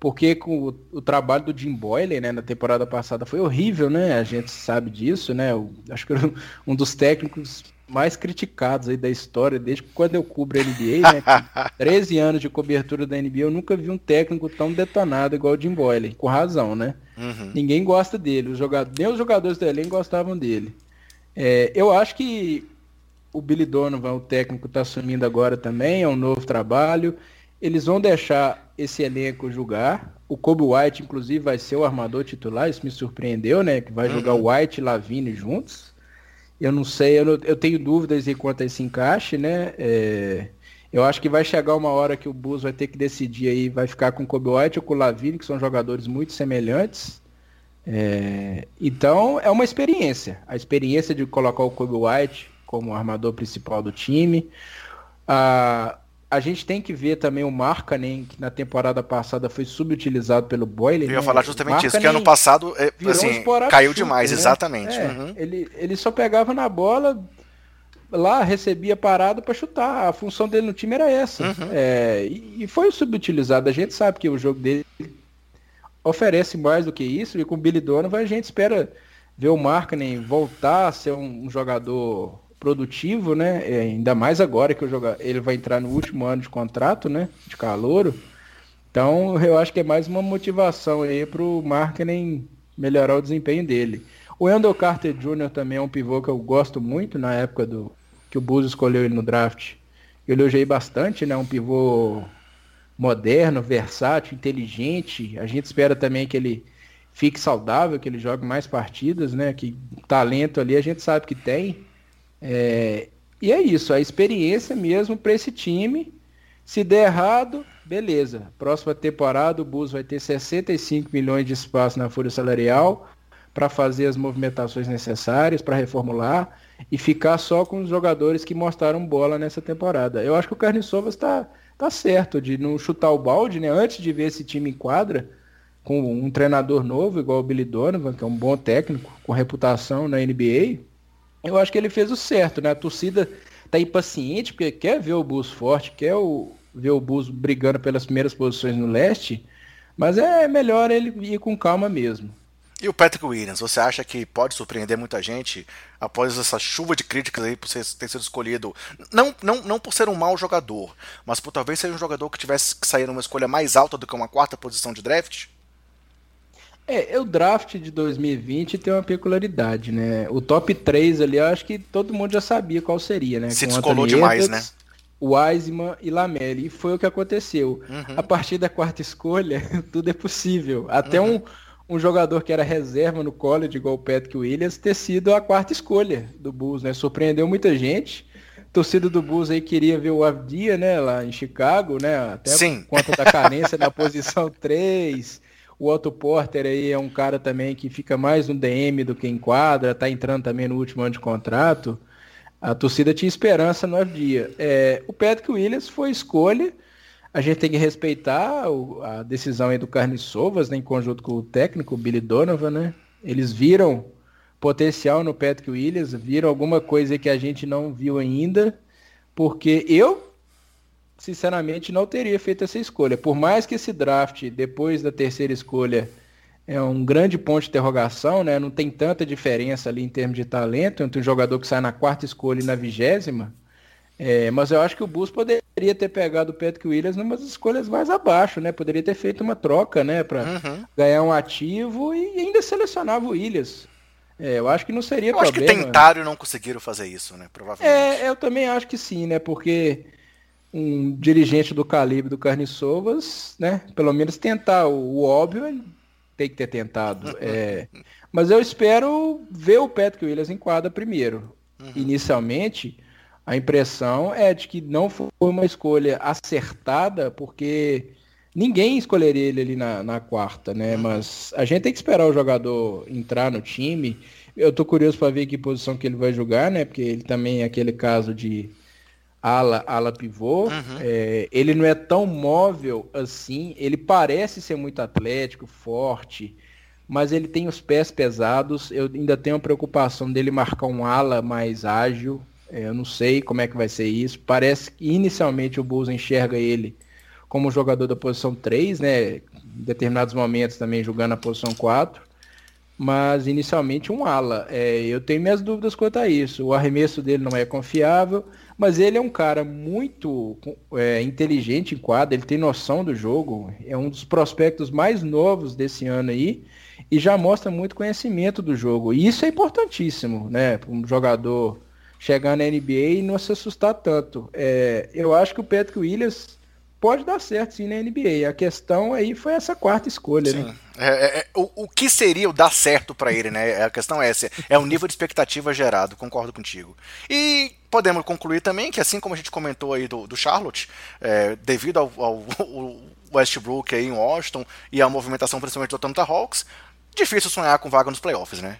Porque com o, o trabalho do Jim Boyle né, na temporada passada foi horrível, né? A gente sabe disso, né? Eu, acho que um dos técnicos mais criticados aí da história, desde quando eu cubro a NBA, né? 13 anos de cobertura da NBA, eu nunca vi um técnico tão detonado igual o Jim Boyle, com razão, né? Uhum. Ninguém gosta dele, os jogadores, nem os jogadores do elenco gostavam dele. É, eu acho que o Billy Donovan, o técnico, está assumindo agora também, é um novo trabalho. Eles vão deixar esse elenco jogar. O Kobe White, inclusive, vai ser o armador titular. Isso me surpreendeu, né? Que vai uhum. jogar o White e Lavine juntos. Eu não sei, eu, não, eu tenho dúvidas enquanto esse encaixe, né? É, eu acho que vai chegar uma hora que o Bulls vai ter que decidir aí, vai ficar com o Kobe White ou com o Lavine, que são jogadores muito semelhantes. É, então, é uma experiência. A experiência de colocar o Kobe White como armador principal do time. Ah, a gente tem que ver também o Markkanen, que na temporada passada foi subutilizado pelo Boiler. Eu ia né? falar justamente isso, que ano passado é, assim, caiu demais, né? exatamente. É, uhum. ele, ele só pegava na bola, lá recebia parado para chutar. A função dele no time era essa. Uhum. É, e, e, foi subutilizado. A gente sabe que o jogo dele oferece mais do que isso, e com o Billy Donovan a gente espera ver o Markkinen voltar a ser um, um jogador produtivo, né? É, ainda mais agora que o joga... ele vai entrar no último ano de contrato, né? De calouro. Então eu acho que é mais uma motivação aí para o Markkinen melhorar o desempenho dele. O Wendell Carter Jr. também é um pivô que eu gosto muito na época do que o Bus escolheu ele no draft. Eu elogiei bastante, né? Um pivô moderno, versátil, inteligente. A gente espera também que ele fique saudável, que ele jogue mais partidas, né? Que talento ali a gente sabe que tem. É... E é isso, a experiência mesmo para esse time. Se der errado, beleza. Próxima temporada o Bus vai ter 65 milhões de espaço na folha salarial para fazer as movimentações necessárias, para reformular e ficar só com os jogadores que mostraram bola nessa temporada. Eu acho que o Carne Sovas está tá certo de não chutar o balde, né? Antes de ver esse time em quadra, com um treinador novo, igual o Billy Donovan, que é um bom técnico, com reputação na NBA, eu acho que ele fez o certo, né? A torcida tá impaciente, porque quer ver o Bulls forte, quer o, ver o Bulls brigando pelas primeiras posições no leste, mas é melhor ele ir com calma mesmo. E o Patrick Williams, você acha que pode surpreender muita gente após essa chuva de críticas aí por ter sido escolhido? Não, não, não por ser um mau jogador, mas por talvez ser um jogador que tivesse que sair numa escolha mais alta do que uma quarta posição de draft? É, o draft de 2020 tem uma peculiaridade, né? O top 3 ali, eu acho que todo mundo já sabia qual seria, né? Se Com descolou demais, Edwards, né? Wiseman e Lamelli. E foi o que aconteceu. Uhum. A partir da quarta escolha, tudo é possível. Até uhum. um um jogador que era reserva no college, igual o Patrick Williams, ter sido a quarta escolha do Bulls, né? Surpreendeu muita gente. Torcida do Bulls aí queria ver o Avdia, né, lá em Chicago, né? Até Sim. por conta da carência na posição 3. O Otto Porter aí é um cara também que fica mais no DM do que em quadra, tá entrando também no último ano de contrato. A torcida tinha esperança no Avdia. É, o Patrick Williams foi escolha a gente tem que respeitar a decisão aí do Carne Sovas, né, em conjunto com o técnico, o Billy Donovan, né? Eles viram potencial no Patrick Williams, viram alguma coisa que a gente não viu ainda, porque eu, sinceramente, não teria feito essa escolha. Por mais que esse draft, depois da terceira escolha, é um grande ponto de interrogação, né? Não tem tanta diferença ali em termos de talento entre um jogador que sai na quarta escolha e na vigésima. É, mas eu acho que o Bulls poderia ter pegado o Patrick Williams numas escolhas mais abaixo, né? Poderia ter feito uma troca, né? Para uhum. ganhar um ativo e ainda selecionava o Williams. É, eu acho que não seria eu problema. acho que tentaram e não conseguiram fazer isso, né? Provavelmente. É, eu também acho que sim, né? Porque um dirigente do calibre do Carniçovas, né? Pelo menos tentar o, óbvio, tem que ter tentado. é, mas eu espero ver o Patrick Williams em quadra primeiro. Uhum. Inicialmente a impressão é de que não foi uma escolha acertada, porque ninguém escolheria ele ali na, na quarta, né? Uhum. Mas a gente tem que esperar o jogador entrar no time. Eu tô curioso para ver que posição que ele vai jogar, né? Porque ele também é aquele caso de ala, ala pivô. Uhum. É, ele não é tão móvel assim. Ele parece ser muito atlético, forte, mas ele tem os pés pesados. Eu ainda tenho a preocupação dele marcar um ala mais ágil. É, eu não sei como é que vai ser isso. Parece que inicialmente o Bulls enxerga ele como jogador da posição 3, né? Em determinados momentos também jogando na posição 4. Mas inicialmente um ala. É, eu tenho minhas dúvidas quanto a isso. O arremesso dele não é confiável, mas ele é um cara muito é, inteligente em quadra, ele tem noção do jogo. É um dos prospectos mais novos desse ano aí e já mostra muito conhecimento do jogo. E isso é importantíssimo, né? Para um jogador chegar na NBA e não se assustar tanto. É, eu acho que o Patrick Williams pode dar certo sim na NBA. A questão aí foi essa quarta escolha, né? sim. né? É, é, o, o que seria o dar certo para ele, né? A questão é essa. É o nível de expectativa gerado, concordo contigo. E podemos concluir também que, assim como a gente comentou aí do, do Charlotte, é, devido ao, ao, ao, Westbrook aí em Washington e a movimentação principalmente do Atlanta Hawks, difícil sonhar com vaga nos playoffs, né?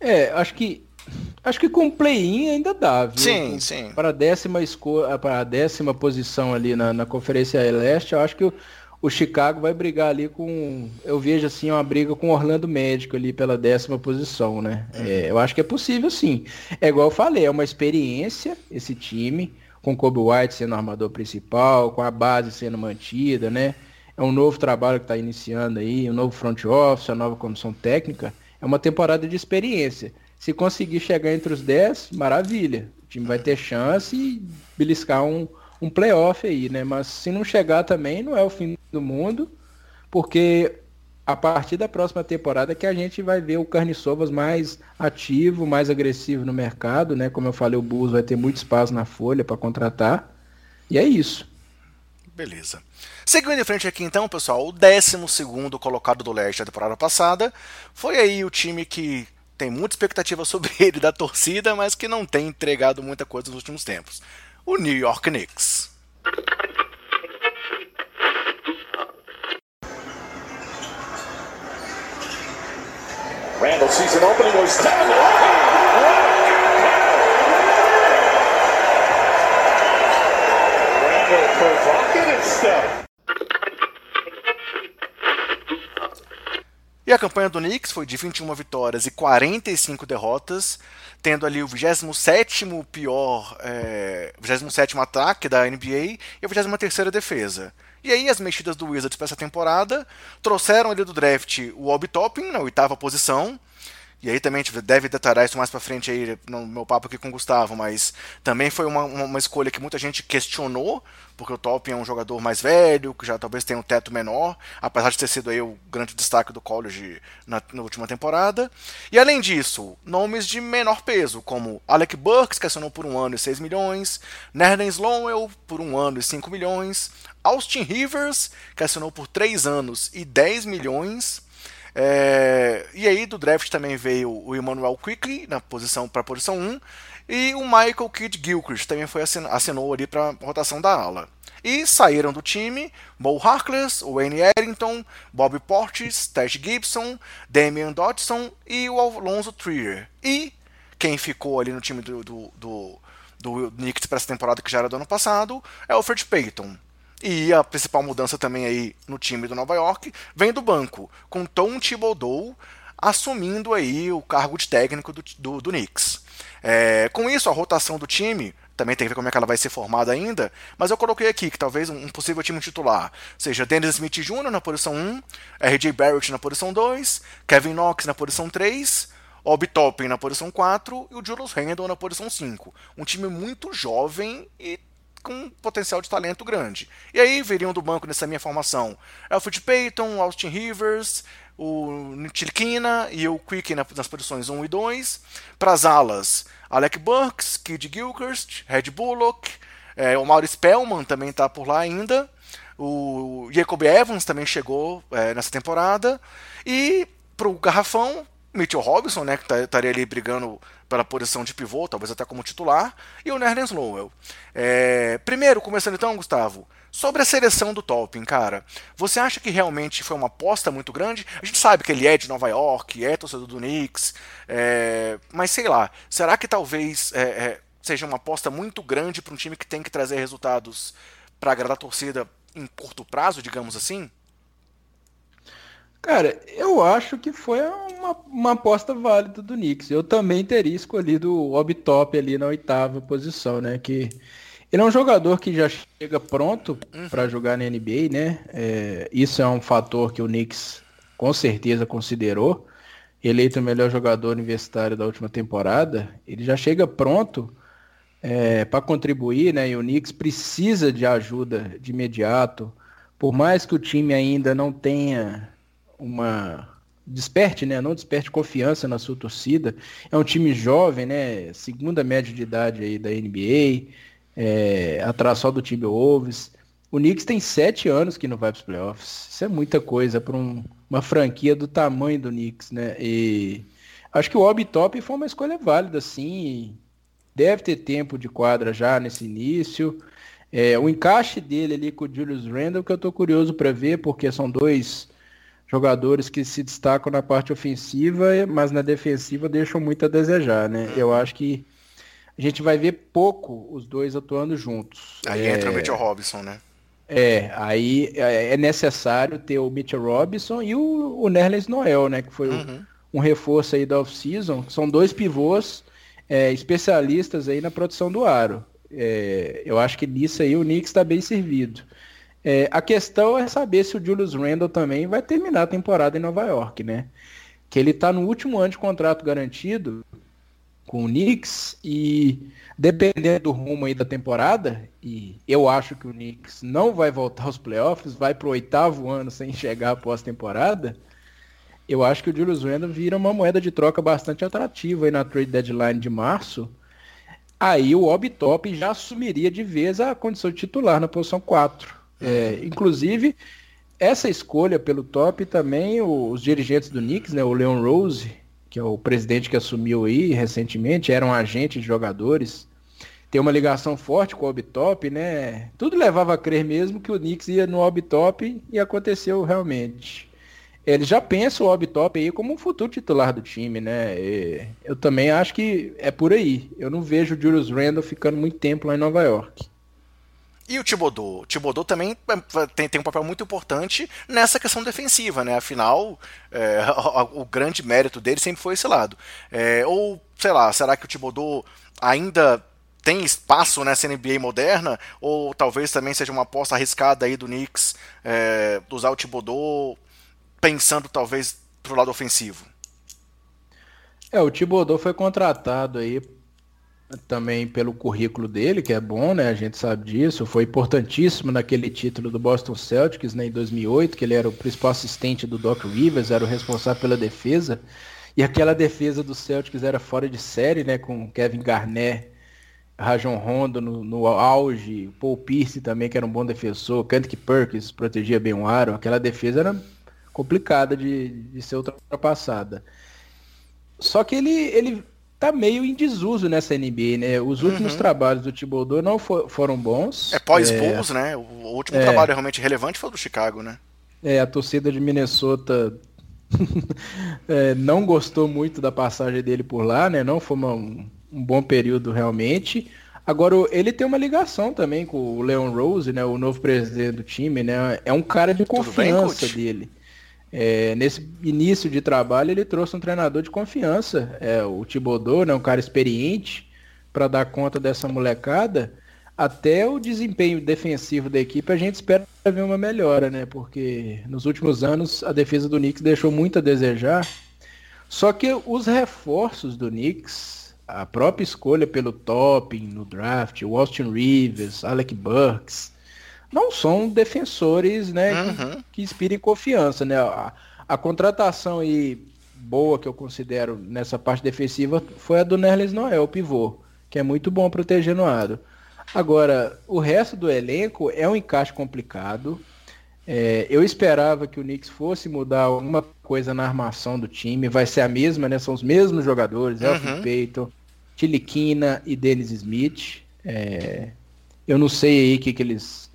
É, acho que Acho que com play-in ainda dá, viu? Sim, sim. Para a décima, esco... para décima posição ali na, na Conferência Leste, eu acho que o, o, Chicago vai brigar ali com. Eu vejo assim uma briga com o Orlando Médico ali pela décima posição, né? Uhum. É, eu acho que é possível sim. É igual eu falei, é uma experiência esse time, com o Kobe White sendo o armador principal, com a base sendo mantida, né? É um novo trabalho que está iniciando aí, um novo front office, a nova comissão técnica é uma temporada de experiência. Se conseguir chegar entre os 10, maravilha. O time vai ter chance e beliscar um, um playoff aí, né? Mas se não chegar também, não é o fim do mundo, porque a partir da próxima temporada que a gente vai ver o Carniçovas mais ativo, mais agressivo no mercado, né? Como eu falei, o Bulls vai ter muito espaço na folha para contratar. E é isso. Beleza. Seguindo em frente aqui então, pessoal, o 12 colocado do leste da temporada passada foi aí o time que tem muita expectativa sobre ele da torcida, mas que não tem entregado muita coisa nos últimos tempos. O New York Knicks. Randall sees an opening, goes down. Provocative stuff. E a campanha do Knicks foi de 21 vitórias e 45 derrotas, tendo ali o 27 pior, é, 27 ataque da NBA e a 23 defesa. E aí as mexidas do Wizards para essa temporada trouxeram ali do draft o Obi Toppin na oitava posição, e aí também a gente deve detalhar isso mais para frente aí no meu papo aqui com o Gustavo, mas também foi uma, uma, escolha que muita gente questionou, porque o Toppin é um jogador mais velho, que já talvez tenha um teto menor, apesar de ter sido aí o grande destaque do college na, na última temporada. E além disso, nomes de menor peso, como Alec Burks, que assinou por um ano e 6 milhões, Nerden Slowell por um ano e 5 milhões, Austin Rivers, que assinou por 3 anos e 10 milhões, é, e aí do draft também veio o Emmanuel Quickly na posição para posição 1 e o Michael Kidd Gilchrist também foi assinou, assinou ali para rotação da ala. E saíram do time Mo Harkless, Wayne Eddington, Bob Portis, Ted Gibson, Damian Dodson e o Alonso Trier. E quem ficou ali no time do, do, do, do Knicks para essa temporada que já era do ano passado é o Fred Payton. E a principal mudança também aí no time do Nova York vem do banco, com Tom Thibodeau assumindo aí o cargo de técnico do, do, do Knicks. É, com isso, a rotação do time também tem que ver como é que ela vai ser formada ainda, mas eu coloquei aqui que talvez um possível time titular seja Dennis Smith Jr. na posição 1, RJ Barrett na posição 2, Kevin Knox na posição 3, Obi Toppin na posição 4 e o Julius Randle na posição 5. Um time muito jovem e com potencial de talento grande. E aí viriam do banco nessa minha formação Alfred Payton, Austin Rivers, o Tilkina e o Quick nas posições 1 e 2. Para as alas, Alec Burks, Kid Gilchrist, Red Bullock, é, o Maurice Spellman também está por lá ainda. O Jacob Evans também chegou é, nessa temporada. E para o garrafão, Mitchell Robinson, né, que tá, estaria ali brigando pela posição de pivô, talvez até como titular, e o Nerlens Lowell. É, primeiro, começando então, Gustavo, sobre a seleção do Topping, cara, você acha que realmente foi uma aposta muito grande? A gente sabe que ele é de Nova York, é torcedor do Knicks, é, mas sei lá, será que talvez é, é seja uma aposta muito grande para um time que tem que trazer resultados para agradar a torcida em curto prazo, digamos assim? Cara, eu acho que foi uma, uma aposta válida do Knicks. Eu também teria escolhido o Obtop ali na oitava posição, né? Que ele é um jogador que já chega pronto uhum. para jogar na NBA, né? É, isso é um fator que o Knicks com certeza considerou. Eleito o melhor jogador universitário da última temporada, ele já chega pronto é, para contribuir, né? E o Knicks precisa de ajuda de imediato. Por mais que o time ainda não tenha uma desperte, né? Não desperte confiança na sua torcida. É um time jovem, né? Segunda média de idade aí da NBA, é, atrás só do time Wolves. O Knicks tem sete anos que não vai para os playoffs. Isso é muita coisa para um, uma franquia do tamanho do Knicks, né? E acho que o Obi Top foi uma escolha válida, sim. Deve ter tempo de quadra já nesse início. É, o encaixe dele ali com o Julius Randle, que eu estou curioso para ver, porque são dois jogadores que se destacam na parte ofensiva, mas na defensiva deixam muito a desejar, né? Eu acho que a gente vai ver pouco os dois atuando juntos. Aí é... entra o Mitchell Robinson, né? É, aí é, é necessário ter o Mitchell Robinson e o, o Nerlens Noel, né? Que foi uhum. um, um reforço aí da off-season. São dois pivôs é, especialistas aí na produção do aro. É, eu acho que nisso aí o Knicks está bem servido. É, a questão é saber se o Julius Randle também vai terminar a temporada em Nova York, né? que ele está no último ano de contrato garantido com o Knicks e dependendo do rumo aí da temporada, e eu acho que o Knicks não vai voltar aos playoffs, vai para o oitavo ano sem chegar após temporada, eu acho que o Julius Randle vira uma moeda de troca bastante atrativa aí na trade deadline de março. Aí o Obi Top já assumiria de vez a condição de titular na posição 4. É, inclusive, essa escolha pelo top também os dirigentes do Knicks, né, o Leon Rose, que é o presidente que assumiu aí recentemente, era um agente de jogadores, tem uma ligação forte com o Obtop, né? Tudo levava a crer mesmo que o Knicks ia no Obtop e aconteceu realmente. Ele já pensa o Obtop aí como um futuro titular do time, né? E eu também acho que é por aí. Eu não vejo o Julius Randle ficando muito tempo lá em Nova York. E o Thibodeau? O Thibodeau também é, tem, tem um papel muito importante nessa questão defensiva, né? Afinal, é, o, o, grande mérito dele sempre foi esse lado. É, ou, sei lá, será que o Thibodeau ainda tem espaço nessa NBA moderna? Ou talvez também seja uma aposta arriscada aí do Knicks é, usar o Thibodeau pensando talvez pro lado ofensivo? É, o Thibodeau foi contratado aí também pelo currículo dele, que é bom, né? A gente sabe disso. Foi importantíssimo naquele título do Boston Celtics, né, em 2008, que ele era o principal assistente do Doc Rivers, era o responsável pela defesa. E aquela defesa do Celtics era fora de série, né, com Kevin Garnett, Rajon Rondo no, no auge, Paul Pierce também, que era um bom defensor, Kendrick Perkins protegia bem o aro. Aquela defesa era complicada de, de ser ultrapassada. Só que ele, ele tá meio em desuso nessa NBA, né? Os últimos uhum. trabalhos do Thibodeau não for, foram bons. É pós-Bulls, é... né? O último é... trabalho realmente relevante foi o do Chicago, né? É, a torcida de Minnesota é, não gostou muito da passagem dele por lá, né? Não foi uma, um, um bom período realmente. Agora, ele tem uma ligação também com o Leon Rose, né? O novo presidente do time, né? É um cara de confiança bem, dele. É, nesse início de trabalho, ele trouxe um treinador de confiança, é, o Thibodeau, né, um cara experiente, para dar conta dessa molecada. Até o desempenho defensivo da equipe, a gente espera ver uma melhora, né? Porque nos últimos anos a defesa do Knicks deixou muito a desejar. Só que os reforços do Knicks, a própria escolha pelo topping no draft, o Austin Rivers, Alec Burks, não são defensores né, uhum. que, que, inspirem confiança. Né? A, a, contratação aí boa que eu considero nessa parte defensiva foi a do Nerles Noel, o pivô, que é muito bom protegendo o aro. Agora, o resto do elenco é um encaixe complicado. É, eu esperava que o Knicks fosse mudar alguma coisa na armação do time. Vai ser a mesma, né? São os mesmos jogadores, uhum. Elfie Payton, Tiliquina e Dennis Smith. É, eu não sei aí o que, que eles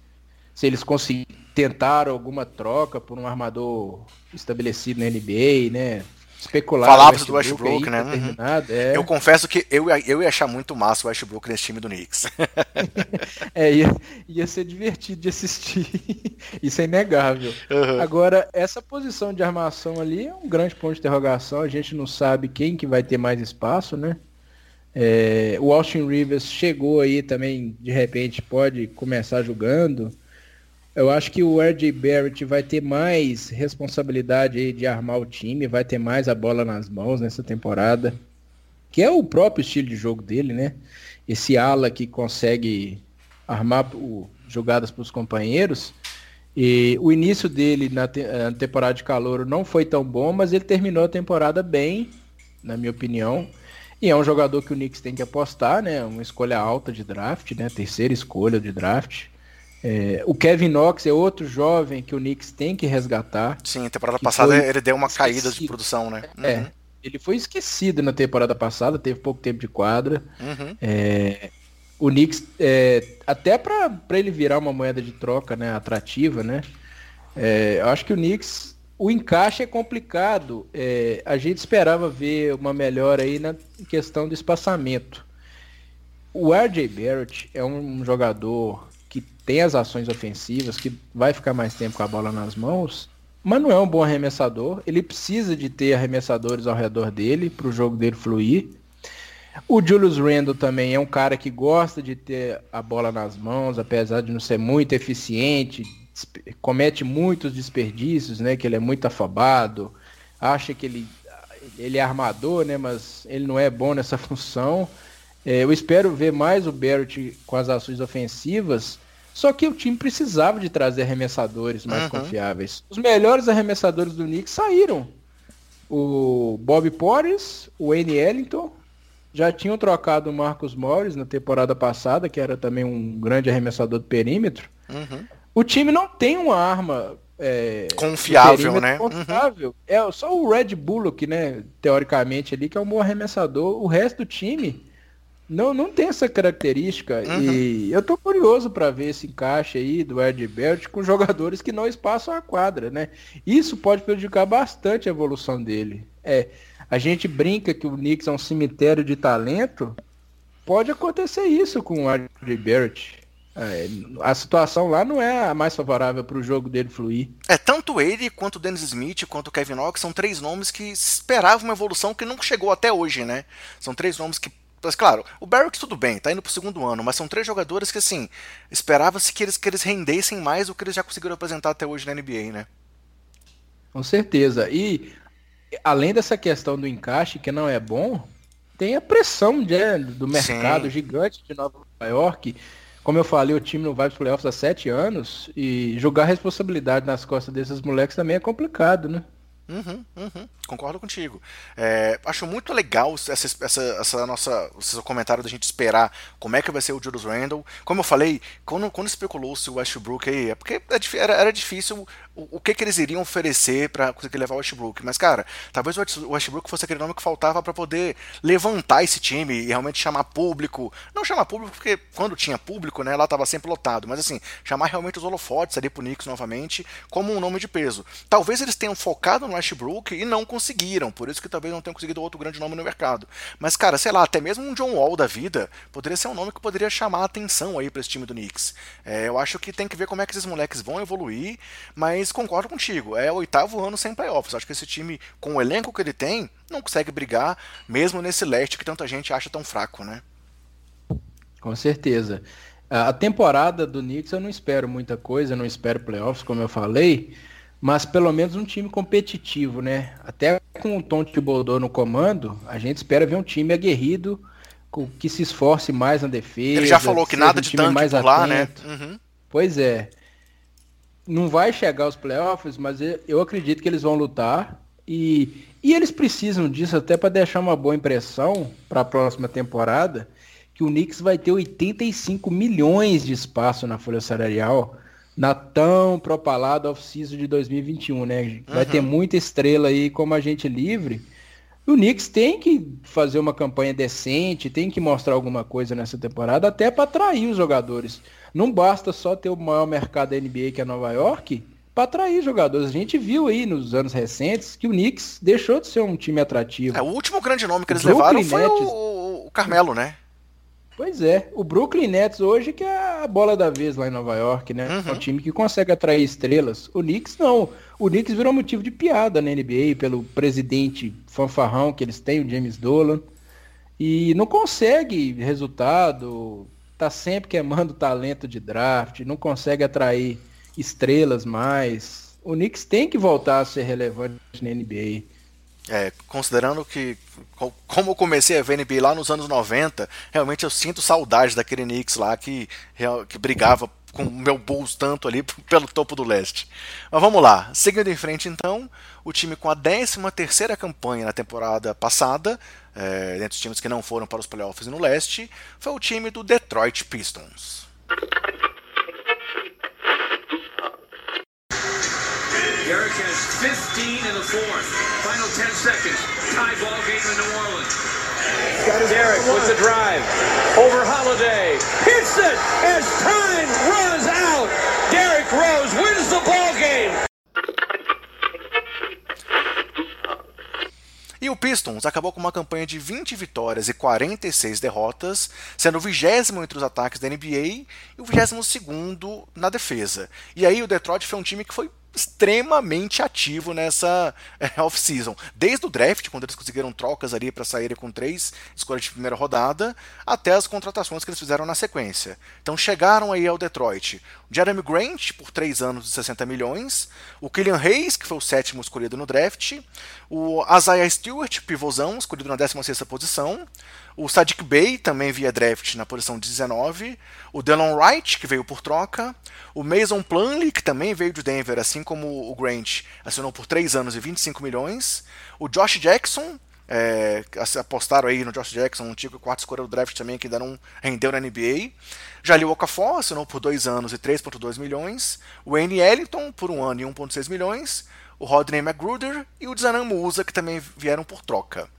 se eles conseguiram tentaram alguma troca por um armador estabelecido na NBA, né? Especular. Falava do Westbrook, né? Uhum. É. Eu confesso que eu, eu ia achar muito massa o Westbrook nesse time do Knicks. é, ia, ia ser divertido de assistir. Isso é inegável. Uhum. Agora, essa posição de armação ali é um grande ponto de interrogação. A gente não sabe quem que vai ter mais espaço, né? É, o Austin Rivers chegou aí também, de repente, pode começar jogando. Eu acho que o RJ Barrett vai ter mais responsabilidade de armar o time, vai ter mais a bola nas mãos nessa temporada, que é o próprio estilo de jogo dele, né? Esse ala que consegue armar o, jogadas para os companheiros. E o início dele na, te, na temporada de calor não foi tão bom, mas ele terminou a temporada bem, na minha opinião. E é um jogador que o Knicks tem que apostar, né? Uma escolha alta de draft, né? Terceira escolha de draft. É, o Kevin Knox é outro jovem que o Knicks tem que resgatar. Sim, temporada passada ele deu uma esquecido. caída de produção, né? É, uhum. É, ele foi esquecido na temporada passada, teve pouco tempo de quadra. Uhum. É, o Knicks, é, até para ele virar uma moeda de troca né, atrativa, né? É, eu acho que o Knicks, o encaixe é complicado. A gente esperava ver uma melhora aí na questão do espaçamento. O RJ Barrett é um jogador tem as ações ofensivas, que vai ficar mais tempo com a bola nas mãos, mas não é um bom arremessador. Ele precisa de ter arremessadores ao redor dele para o jogo dele fluir. O Julius Randle também é um cara que gosta de ter a bola nas mãos, apesar de não ser muito eficiente, comete muitos desperdícios, né? Que ele é muito afobado, acha que ele ele é armador, né? Mas ele não é bom nessa função. É, eu espero ver mais o Barrett com as ações ofensivas. Só que o time precisava de trazer arremessadores mais uhum. confiáveis. Os melhores arremessadores do Knicks saíram. O Bob Porres, o Wayne Ellington, já tinham trocado o Marcos Morris na temporada passada, que era também um grande arremessador do perímetro. Uhum. O time não tem uma arma é, confiável, né? Confiável. Uhum. É só o Red Bullock, né? Teoricamente ali, que é um bom arremessador. O resto do time não, não tem essa característica. Uhum. E eu tô curioso para ver esse encaixe aí do Ed Bert com jogadores que não espaçam a quadra, né? Isso pode prejudicar bastante a evolução dele. É, a gente brinca que o Knicks é um cemitério de talento. Pode acontecer isso com o Ed Barrett. É, a situação lá não é a mais favorável para o jogo dele fluir. É, tanto ele quanto o Dennis Smith quanto o Kevin Knox são três nomes que esperavam uma evolução que não chegou até hoje, né? São três nomes que mas claro, o Barrett tudo bem, tá indo pro segundo ano, mas são três jogadores que assim, esperava-se que eles, que eles rendessem mais do que eles já conseguiram apresentar até hoje na NBA, né? Com certeza. E além dessa questão do encaixe, que não é bom, tem a pressão de, do mercado Sim. gigante de Nova York. Como eu falei, o time não vai para os playoffs há sete anos e jogar responsabilidade nas costas desses moleques também é complicado, né? Uhum, uhum, concordo contigo. É, acho muito legal essa, essa, essa nossa, seu comentário da gente esperar como é que vai ser o Julius Randle. Como eu falei, quando, quando especulou-se o Westbrook aí, é porque é era, era difícil o, que, que eles iriam oferecer para conseguir levar o Westbrook. Mas, cara, talvez o Westbrook fosse aquele nome que faltava para poder levantar esse time e realmente chamar público. Não chamar público, porque quando tinha público, né, lá tava sempre lotado. Mas, assim, chamar realmente os holofotes ali pro Knicks novamente como um nome de peso. Talvez eles tenham focado no Westbrook e não conseguiram. Por isso que talvez não tenham conseguido outro grande nome no mercado. Mas, cara, sei lá, até mesmo um John Wall da vida poderia ser um nome que poderia chamar a atenção aí para esse time do Knicks. É, eu acho que tem que ver como é que esses moleques vão evoluir, mas mas concordo contigo, é o oitavo ano sem playoffs. Acho que esse time, com o elenco que ele tem, não consegue brigar, mesmo nesse leste que tanta gente acha tão fraco, né? Com certeza. A temporada do Knicks eu não espero muita coisa, não espero playoffs, como eu falei, mas pelo menos um time competitivo, né? Até com o Tom Thibodeau no comando, a gente espera ver um time aguerrido, que se esforce mais na defesa. Ele já falou que nada um de tanque mais por lá, né? Uhum. Pois é não vai chegar aos playoffs, mas eu acredito que eles vão lutar e, e eles precisam disso até para deixar uma boa impressão para a próxima temporada, que o Knicks vai ter 85 milhões de espaço na folha salarial na tão propalada off-season de 2021, né? Vai uhum. ter muita estrela aí como agente livre. O Knicks tem que fazer uma campanha decente, tem que mostrar alguma coisa nessa temporada, até para atrair os jogadores. Não basta só ter o maior mercado da NBA que é Nova York para atrair jogadores. A gente viu aí nos anos recentes que o Knicks deixou de ser um time atrativo. É, o último grande nome que eles Brooklyn levaram foi o, o Carmelo, né? Pois é, o Brooklyn Nets hoje que é a bola da vez lá em Nova York, né? Uhum. É um time que consegue atrair estrelas. O Knicks não. O Knicks virou motivo de piada na NBA pelo presidente fanfarrão que eles têm, o James Dolan. E não consegue resultado, tá sempre queimando talento de draft, não consegue atrair estrelas mais. O Knicks tem que voltar a ser relevante na NBA. É, considerando que, como eu comecei a ver NBA lá nos anos 90, realmente eu sinto saudade daquele Knicks lá que, que brigava com o meu Bulls tanto ali pelo topo do leste. Mas vamos lá, seguindo em frente então, o time com a 13 terceira campanha na temporada passada, é, dentre os times que não foram para os playoffs no leste, foi o time do Detroit Pistons. Garrick has 15 in the fourth. Final 10 seconds. Tie ball game in New Orleans. Derek with the drive. Over Holiday. Hits it as time runs out. Derek Rose wins the ball game. E o Pistons acabou com uma campanha de 20 vitórias e 46 derrotas, sendo o vigésimo entre os ataques da NBA e o vigésimo segundo na defesa. E aí o Detroit foi um time que foi extremamente ativo nessa é, off-season. Desde o draft, quando eles conseguiram trocas ali para saírem com três escolhas de primeira rodada, até as contratações que eles fizeram na sequência. Então chegaram aí ao Detroit. Jeremy Grant, por três anos de 60 milhões. O Killian Hayes, que foi o sétimo escolhido no draft. O Isaiah Stewart, pivôzão, escolhido na 16 posição. O Sadiq Bey, também via draft na posição 19. O Delon Wright, que veio por troca. O Mason Plumlee, que também veio de Denver, assim como o Grant, assinou por 3 anos e 25 milhões. O Josh Jackson, é, apostaram aí no Josh Jackson, um antigo quarto escolha do draft também, que ainda não rendeu na NBA. Jalil Okafor assinou por 2 anos e 3,2 milhões. O Wayne Ellington por 1 um ano e 1,6 milhões. O Rodney McGruder e o Zanan Musa, que também vieram por troca.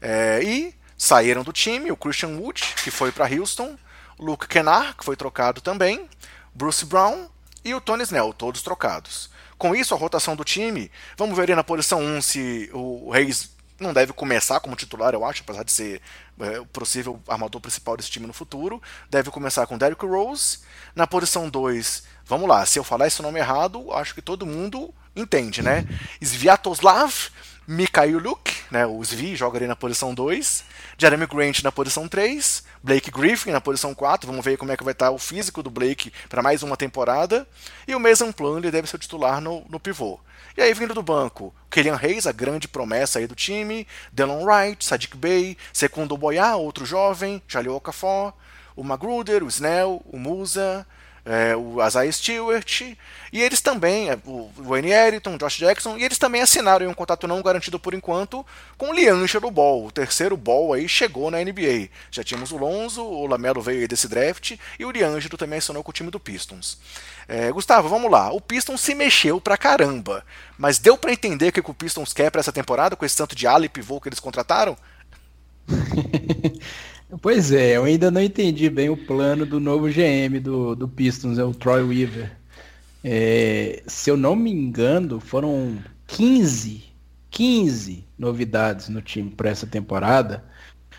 É, e saíram do time o Christian Wood, que foi para Houston. Luke Kennard, que foi trocado também. Bruce Brown e o Tony Snell, todos trocados. Com isso, a rotação do time, vamos ver aí na posição 1 se o Reis não deve começar como titular, eu acho, apesar de ser é, o possível armador principal desse time no futuro. Deve começar com Derrick Rose. Na posição 2, vamos lá, se eu falar esse nome errado, acho que todo mundo entende, né? Sviatoslav Mikhailuk, né, o Svi joga ali na posição 2, Jeremy Grant na posição 3, Blake Griffin na posição 4, vamos ver como é que vai estar o físico do Blake para mais uma temporada, e o Mason Plumlee deve ser o titular no, no pivô. E aí vindo do banco, Killian Hayes, a grande promessa aí do time, Delon Wright, Sadiq Bey, Secundo Boyá, outro jovem, Jalil Okafor, o Magruder, o Snell, o Musa, é, o Isaiah Stewart, e eles também, é, o Wayne Ellington, Josh Jackson, e eles também assinaram um contrato não garantido por enquanto com o Liangelo Ball, o terceiro Ball aí chegou na NBA. Já tínhamos o Lonzo, o Lamelo veio aí desse draft, e o Liangelo também assinou com o time do Pistons. É, Gustavo, vamos lá. O Pistons se mexeu pra caramba, mas deu para entender o que o Pistons quer para essa temporada com esse tanto de ala e pivô que eles contrataram? Pois é, eu ainda não entendi bem o plano do novo GM do, do Pistons, é o Troy Weaver. É, se eu não me engano, foram 15, 15 novidades no time para essa temporada.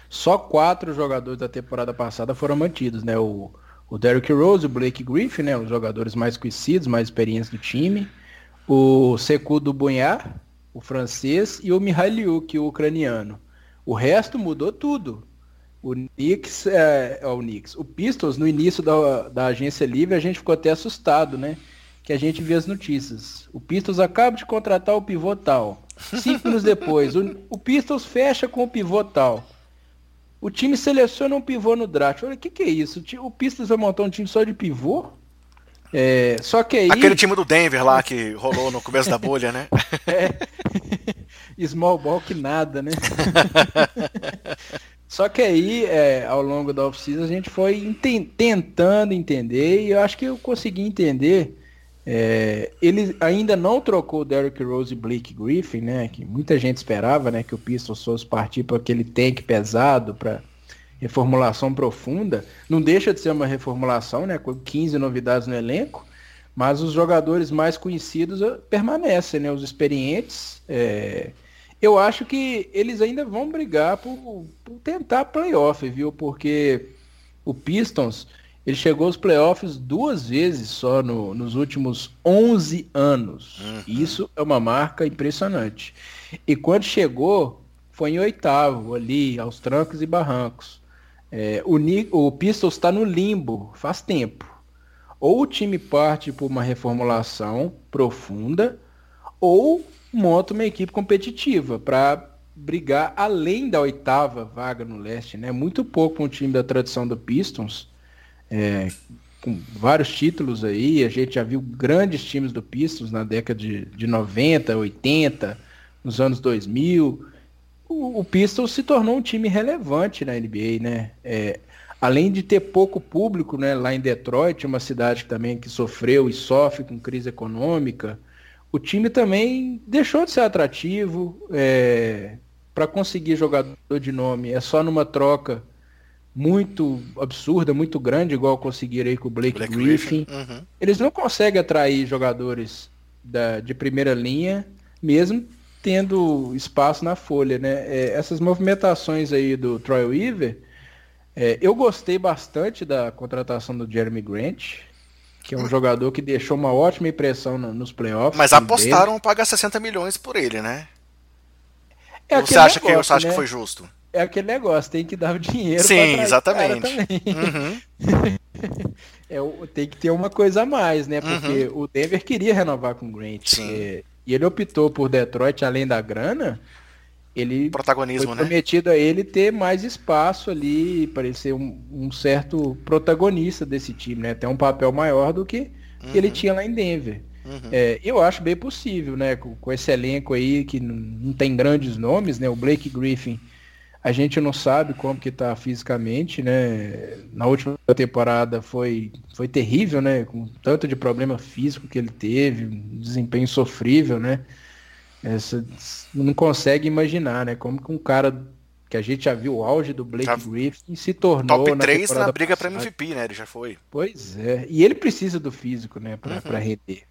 Só quatro jogadores da temporada passada foram mantidos, né? O, o Derrick Rose, o Blake Griffin, né? Os jogadores mais conhecidos, mais experientes do time. O Sekou do o francês, e o Mihailiuk, o ucraniano. O resto mudou tudo. O Knicks, é, é, o Knicks, o Pistols, no início da, da agência livre, a gente ficou até assustado, né? Que a gente vê as notícias. O Pistols acaba de contratar o pivô tal. Cinco anos depois, o, o Pistols fecha com o pivô tal. O time seleciona um pivô no draft. Olha, o que, que é isso? O Pistols vai montar um time só de pivô? É, só que aí... Aquele time do Denver lá que rolou no começo da bolha, né? É. Small ball que nada, né? Só que aí, é, ao longo da oficina, a gente foi tentando entender e eu acho que eu consegui entender. É, ele ainda não trocou Derrick Rose e Blake Griffin, né? Que muita gente esperava, né? Que o Pistons fosse partir para aquele tank pesado para reformulação profunda. Não deixa de ser uma reformulação, né? Com 15 novidades no elenco, mas os jogadores mais conhecidos eh, permanecem, né? Os experientes. É, eu acho que eles ainda vão brigar por, por tentar playoff, viu? Porque o Pistons, ele chegou aos playoffs duas vezes só no, nos últimos 11 anos. Uhum. Isso é uma marca impressionante. E quando chegou, foi em oitavo, ali, aos trancos e barrancos. É, o, o Pistons está no limbo faz tempo. Ou o time parte por uma reformulação profunda, ou monta uma equipe competitiva para brigar além da oitava vaga no leste, né? Muito pouco um time da tradição do Pistons, é, com vários títulos aí, a gente já viu grandes times do Pistons na década de, de 90, 80, nos anos 2000. O, o Pistons se tornou um time relevante na NBA, né? É, além de ter pouco público, né? Lá em Detroit, uma cidade também que sofreu e sofre com crise econômica, o time também deixou de ser atrativo. É, para conseguir jogador de nome é só numa troca muito absurda, muito grande, igual conseguiram aí com o Blake, Blake Griffin. Griffin. Uhum. Eles não conseguem atrair jogadores da, de primeira linha, mesmo tendo espaço na folha, né? É, essas movimentações aí do Troy Weaver, é, eu gostei bastante da contratação do Jeremy Grant. Que é um jogador que deixou uma ótima impressão no, nos playoffs. Mas apostaram pagar 60 milhões por ele, né? É você acha, negócio, que, você acha né? que foi justo? É aquele negócio, tem que dar o dinheiro Sim, exatamente. Uhum. é, tem que ter uma coisa a mais, né? Porque uhum. o Denver queria renovar com o Grant. Sim. É, e ele optou por Detroit além da grana. Ele protagonismo, foi né? prometido né? a ele ter mais espaço ali, para ele ser um, um, certo protagonista desse time, né? Ter um papel maior do que, uhum. que ele tinha lá em Denver. Uhum. É, eu acho bem possível, né? Com, com esse elenco aí que não, não, tem grandes nomes, né? O Blake Griffin, a gente não sabe como que tá fisicamente, né? Na última temporada foi, foi terrível, né? Com tanto de problema físico que ele teve, um desempenho sofrível, né? Essa, não consegue imaginar, né? Como que um cara que a gente já viu o auge do Blake Griffin se tornou top 3 na, na briga para MVP, né? Ele já foi. Pois é. E ele precisa do físico, né, para uhum. render.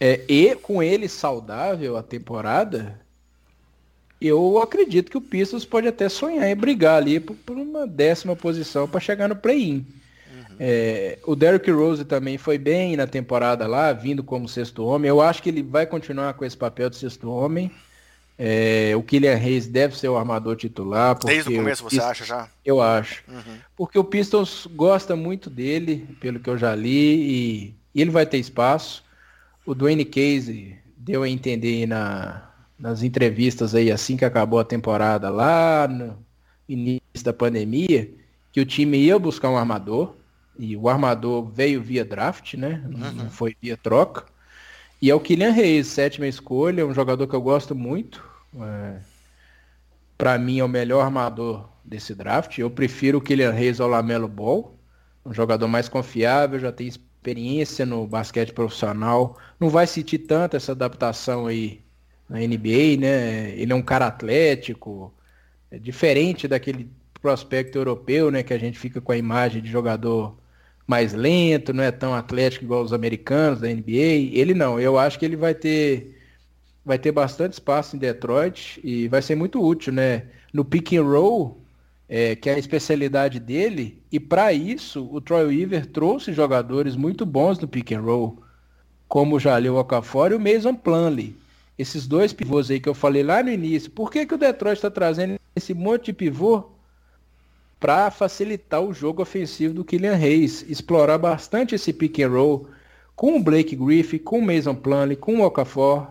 É, e com ele saudável a temporada, eu acredito que o Pistons pode até sonhar em brigar ali por, por uma décima posição para chegar no play-in. É, o Derrick Rose também foi bem na temporada lá, vindo como sexto homem. Eu acho que ele vai continuar com esse papel de sexto homem. É, o Kylian Reis deve ser o armador titular. Desde o começo, o Pistons, você acha já? Eu acho. Uhum. Porque o Pistons gosta muito dele, pelo que eu já li, e, e ele vai ter espaço. O Dwayne Casey deu a entender na, nas entrevistas aí, assim que acabou a temporada, lá no início da pandemia, que o time ia buscar um armador, e o armador veio via draft, né? Uhum. Não foi via troca. E é o Kylian Reis, sétima escolha, um jogador que eu gosto muito. É, para mim é o melhor armador desse draft. Eu prefiro o Kylian Reis ao Lamelo Ball, um jogador mais confiável, já tem experiência no basquete profissional, não vai sentir tanto essa adaptação aí na NBA, né? Ele é um cara atlético, é diferente daquele prospecto europeu, né? Que a gente fica com a imagem de jogador mais lento, não é tão atlético igual os americanos da NBA. Ele não, eu acho que ele vai ter vai ter bastante espaço em Detroit e vai ser muito útil, né? No pick and roll, é, que é a especialidade dele, e para isso o Troy Weaver trouxe jogadores muito bons no pick and roll, como o Jaleel Okafor e o Mason Plumlee. Esses dois pivôs aí que eu falei lá no início. Por que, que o Detroit está trazendo esse monte de pivô? Para facilitar o jogo ofensivo do Kylian Reis, explorar bastante esse pick and roll com o Blake Griffin, com o Mason Plumlee, com o Okafor,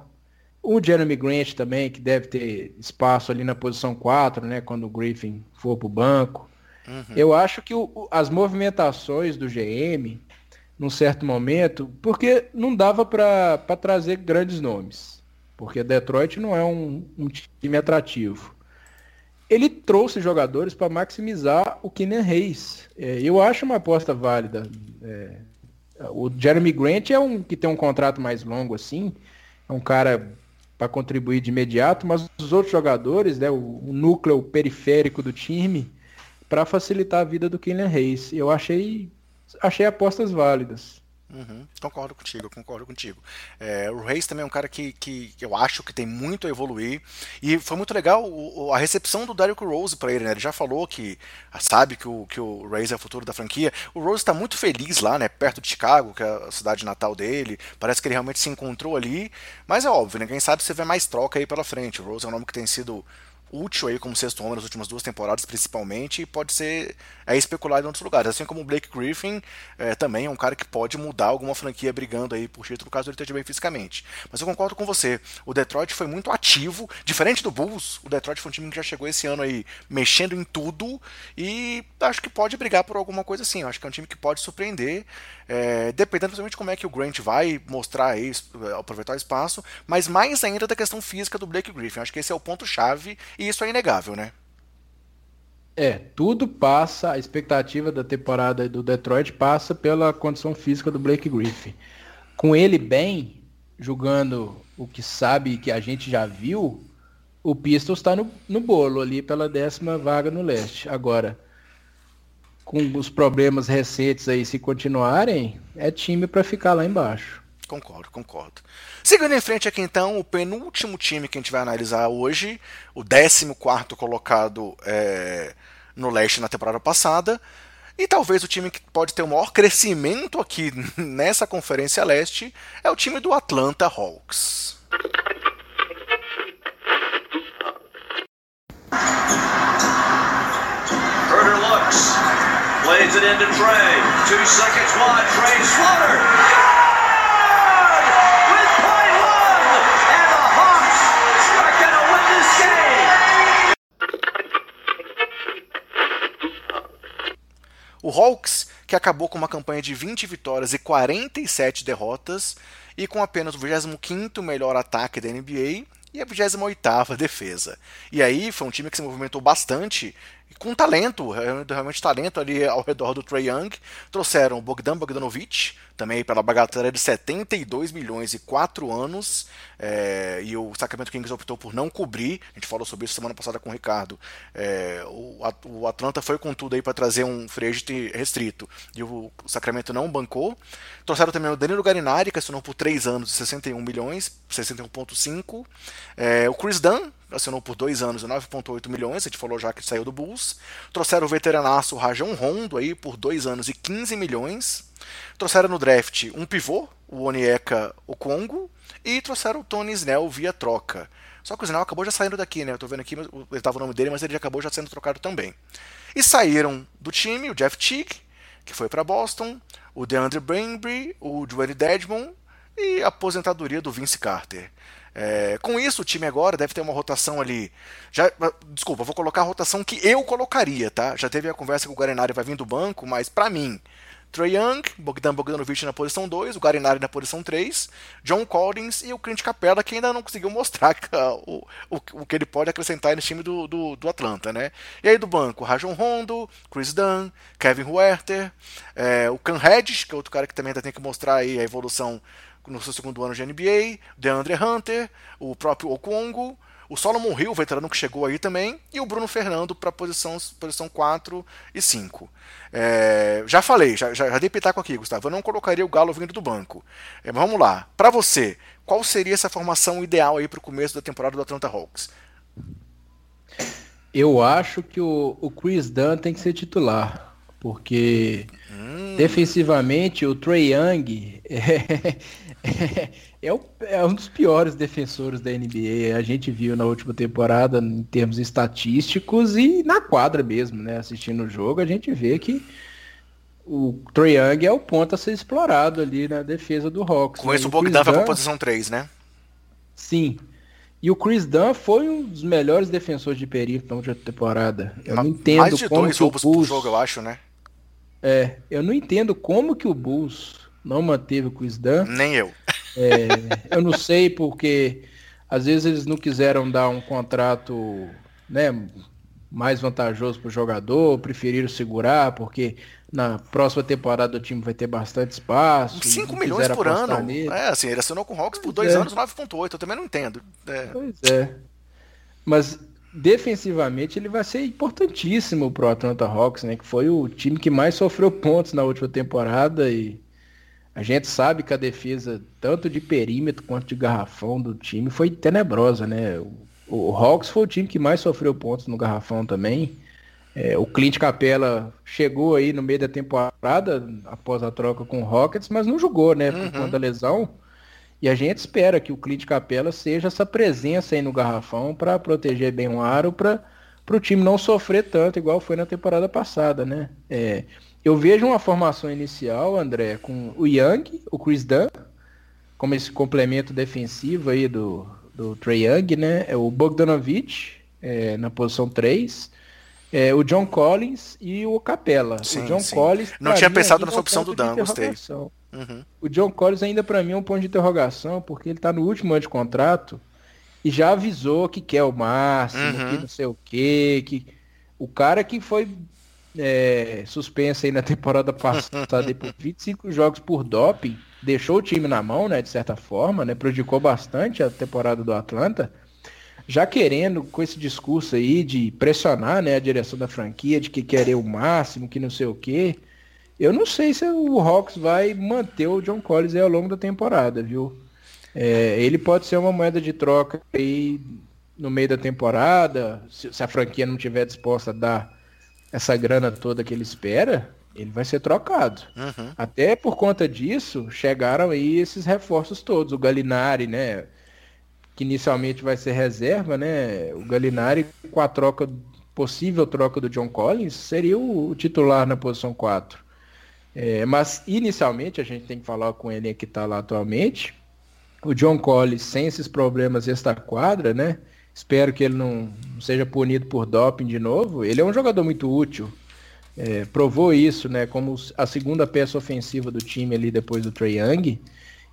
o Jeremy Grant também, que deve ter espaço ali na posição 4, né? Quando o Griffin for para o banco. Uhum. Eu acho que o, as movimentações do GM, num certo momento, porque não dava para trazer grandes nomes. Porque Detroit não é um, um time atrativo. Ele trouxe jogadores para maximizar o Kenan Reis. É, eu acho uma aposta válida. É, o Jeremy Grant é um que tem um contrato mais longo assim. É um cara para contribuir de imediato, mas os outros jogadores, né, o, o núcleo periférico do time, para facilitar a vida do Kylian Reis. Eu achei, achei apostas válidas. Uhum, concordo contigo, concordo contigo. É, o Reis também é um cara que, que eu acho que tem muito a evoluir. E foi muito legal o, a recepção do Derrick Rose para ele, né? Ele já falou que sabe que o, que o Reis é o futuro da franquia. O Rose está muito feliz lá, né? Perto de Chicago, que é a cidade natal dele. Parece que ele realmente se encontrou ali. Mas é óbvio, né? Quem sabe você vê mais troca aí pela frente. O Rose é um nome que tem sido útil aí como sexto homem nas últimas duas temporadas, principalmente, e pode ser é especulado em outros lugares. Assim como o Blake Griffin é, também é um cara que pode mudar alguma franquia brigando aí por título caso ele esteja bem fisicamente. Mas eu concordo com você. O Detroit foi muito ativo, diferente do Bulls. O Detroit foi um time que já chegou esse ano aí mexendo em tudo e acho que pode brigar por alguma coisa assim. Acho que é um time que pode surpreender, é, dependendo principalmente como é que o Grant vai mostrar aí, aproveitar o espaço, mas mais ainda da questão física do Blake Griffin. Acho que esse é o ponto chave e isso é inegável, né? É, tudo passa, a expectativa da temporada do Detroit passa pela condição física do Blake Griffin. Com ele bem, jogando o que sabe que a gente já viu, o Pistons está no, no bolo ali pela décima vaga no leste. Agora, com os problemas recentes aí se continuarem, é time para ficar lá embaixo. Concordo, concordo. Seguindo em frente aqui então, o penúltimo time que a gente vai analisar hoje, o 14 colocado é, no leste na temporada passada, E talvez o time que pode ter o maior crescimento aqui nessa Conferência Leste é o time do Atlanta Hawks. Herder looks, plays it into Trey. Two seconds wide, Trey's. Hawks, que acabou com uma campanha de 20 vitórias e 47 derrotas, e com apenas o 25º melhor ataque da NBA e a 28ª defesa. E aí foi um time que se movimentou bastante com talento, realmente talento ali ao redor do Trey Young. Trouxeram Bogdan Bogdanovic, também pela bagatela de 72 milhões e 4 anos, é, e o Sacramento Kings optou por não cobrir. A gente falou sobre isso semana passada com o Ricardo. É, o, o, Atlanta foi com tudo aí para trazer um free restrito, e o, Sacramento não bancou. Trouxeram também o Danilo Garinari, que assinou por 3 anos de 61 milhões, 61,5. É, o Chris Dunn, assinou por dois anos 9,8 milhões, a gente falou já que saiu do Bulls. Trouxeram o veteranaço Rajon Rondo aí por dois anos e 15 milhões. Trouxeram no draft um pivô, o Onieka Okongo, e trouxeram o Tony Snell via troca. Só que o Snell acabou já saindo daqui, né? Eu tô vendo aqui, ele estava o nome dele, mas ele já acabou já sendo trocado também. E saíram do time o Jeff Teague, que foi para Boston, o DeAndre Bainbry, o Dwayne Dedmon e a aposentadoria do Vince Carter. É, com isso, o time agora deve ter uma rotação ali. Já, desculpa, vou colocar a rotação que eu colocaria, tá? Já teve a conversa que o Guarinari vai vir do banco, mas para mim, Trey Young, Bogdan Bogdanovic na posição 2, o Garinari na posição 3, John Collins e o Clint Capella, que ainda não conseguiu mostrar o, o, o que ele pode acrescentar nesse time do, do, do, Atlanta, né? E aí do banco, Rajon Rondo, Chris Dunn, Kevin Huerter, é, o Can Reddish, que é outro cara que também ainda tem que mostrar aí a evolução no seu segundo ano de NBA, DeAndre Hunter, o próprio Okongo, o Solomon Hill, veterano que chegou aí também, e o Bruno Fernando para posição, posição 4 e 5. É, já falei, já, já, já dei pitaco aqui, Gustavo. Eu não colocaria o Galo vindo do banco. É, vamos lá. Para você, qual seria essa formação ideal aí para o começo da temporada do Atlanta Hawks? Eu acho que o, o Chris Dunn tem que ser titular, porque hum. defensivamente o Trey Young é, é, o, é, um dos piores defensores da NBA. A gente viu na última temporada em termos estatísticos e na quadra mesmo, né? Assistindo o jogo, a gente vê que o Trae Young é o ponto a ser explorado ali na defesa do Hawks. Com né? isso o Bogdan vai para posição 3, né? Sim. E o Chris Dunn foi um dos melhores defensores de perímetro na última temporada. Eu não entendo Mais de como dois roubos Bulls... por jogo, eu acho, né? É, eu não entendo como que o Bulls não manteve o Chris Dunn. Nem eu. É, eu não sei porque às vezes eles não quiseram dar um contrato né, mais vantajoso para o jogador, preferiram segurar, porque na próxima temporada o time vai ter bastante espaço. 5 milhões por ano. Nele. É, assim, ele assinou com o Hawks por dois é. anos 9.8, eu também não entendo. É. Pois é. Mas defensivamente ele vai ser importantíssimo pro Atlanta Hawks, né? Que foi o time que mais sofreu pontos na última temporada e a gente sabe que a defesa, tanto de perímetro quanto de garrafão do time, foi tenebrosa, né? O, o Hawks foi o time que mais sofreu pontos no garrafão também. É, o Clint Capella chegou aí no meio da temporada, após a troca com o Rockets, mas não jogou, né? Por uhum. conta da lesão. E a gente espera que o Clint Capella seja essa presença aí no garrafão para proteger bem o aro, para o time não sofrer tanto, igual foi na temporada passada, né? É, eu vejo uma formação inicial, André, com o Young, o Chris Dunn, como esse complemento defensivo aí do, do Trey Young, né? É o Bogdanovich é, na posição 3, é, o John Collins e o Capella. Sim, o John sim. Collins. Não tinha pensado nessa opção do Dan, gostei. Uhum. O John Collins ainda para mim é um ponto de interrogação, porque ele está no último ano de contrato e já avisou que quer o máximo, uhum. que não sei o quê, que o cara que foi é, suspensa aí na temporada passada por 25 jogos por doping, deixou o time na mão, né, de certa forma, né, prejudicou bastante a temporada do Atlanta, já querendo com esse discurso aí de pressionar, né, a direção da franquia, de que querer o máximo, que não sei o quê. Eu não sei se o Hawks vai manter o John Collins ao longo da temporada, viu? É, ele pode ser uma moeda de troca aí no meio da temporada, se, se a franquia não tiver disposta a dar essa grana toda que ele espera, ele vai ser trocado. Uhum. Até por conta disso, chegaram aí esses reforços todos. O Galinari, né? Que inicialmente vai ser reserva, né? O Galinari com a troca, possível troca do John Collins, seria o, titular na posição 4. É, mas inicialmente, a gente tem que falar com ele que está lá atualmente. O John Collins, sem esses problemas extra-quadra, né? Espero que ele não seja punido por doping de novo. Ele é um jogador muito útil é, provou isso, né, como a segunda peça ofensiva do time ali depois do Trey Young.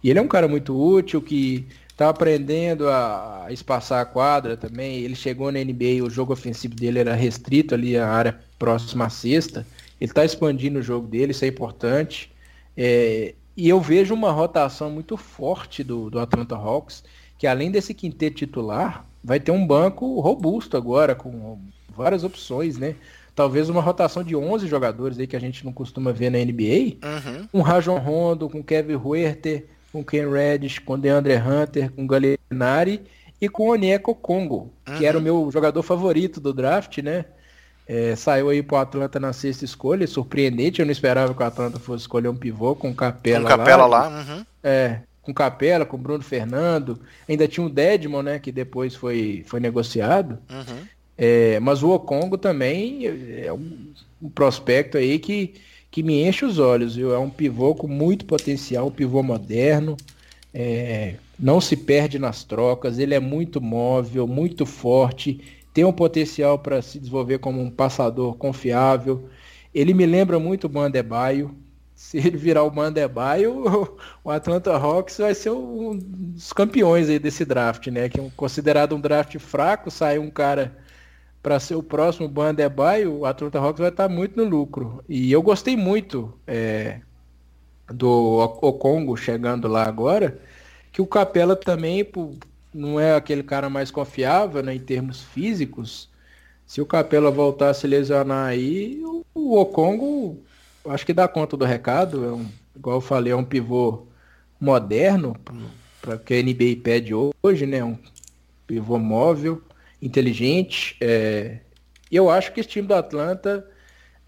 E ele é um cara muito útil que está aprendendo a, espaçar a quadra também. Ele chegou na NBA, o jogo ofensivo dele era restrito ali à área próxima à cesta. Ele está expandindo o jogo dele, isso é importante. É, e eu vejo uma rotação muito forte do, do Atlanta Hawks, que além desse quinteto titular, vai ter um banco robusto agora, com várias opções, né? talvez uma rotação de 11 jogadores aí que a gente não costuma ver na NBA. Uhum. Com Rajon Rondo, com Kevin Huerter, com Ken Reddish, com DeAndre Hunter, com Gallinari e com Onyeko Congo, uhum. que era o uhum. meu jogador favorito do draft, né? É, saiu aí pro Atlanta na sexta escolha, surpreendente, eu não esperava que o Atlanta fosse escolher um pivô com Capela, com Capela lá. lá. Uhum. É, com Capela, com Bruno Fernando, ainda tinha o Dedmon, né, que depois foi, foi negociado. Uhum. É, mas o Okongo também é um, um, prospecto aí que, que me enche os olhos, viu? É um pivô com muito potencial, um pivô moderno, é, não se perde nas trocas, ele é muito móvel, muito forte, tem um potencial para se desenvolver como um passador confiável. Ele me lembra muito o Bandebaio. Se ele virar o Bandebaio, o Atlanta Hawks vai ser um dos campeões aí desse draft, né? Que é considerado um draft fraco, sai um cara para ser o próximo Bandebay, o Atlanta Hawks vai estar muito no lucro. E eu gostei muito é, do Okongo chegando lá agora, que o Capela também não é aquele cara mais confiável né, em termos físicos. Se o Capela voltar a se lesionar aí, o Okongo acho que dá conta do recado. É um, igual eu falei, é um pivô moderno para que a NBA pede hoje, né? Um pivô móvel inteligente. É... Eu acho que esse time do Atlanta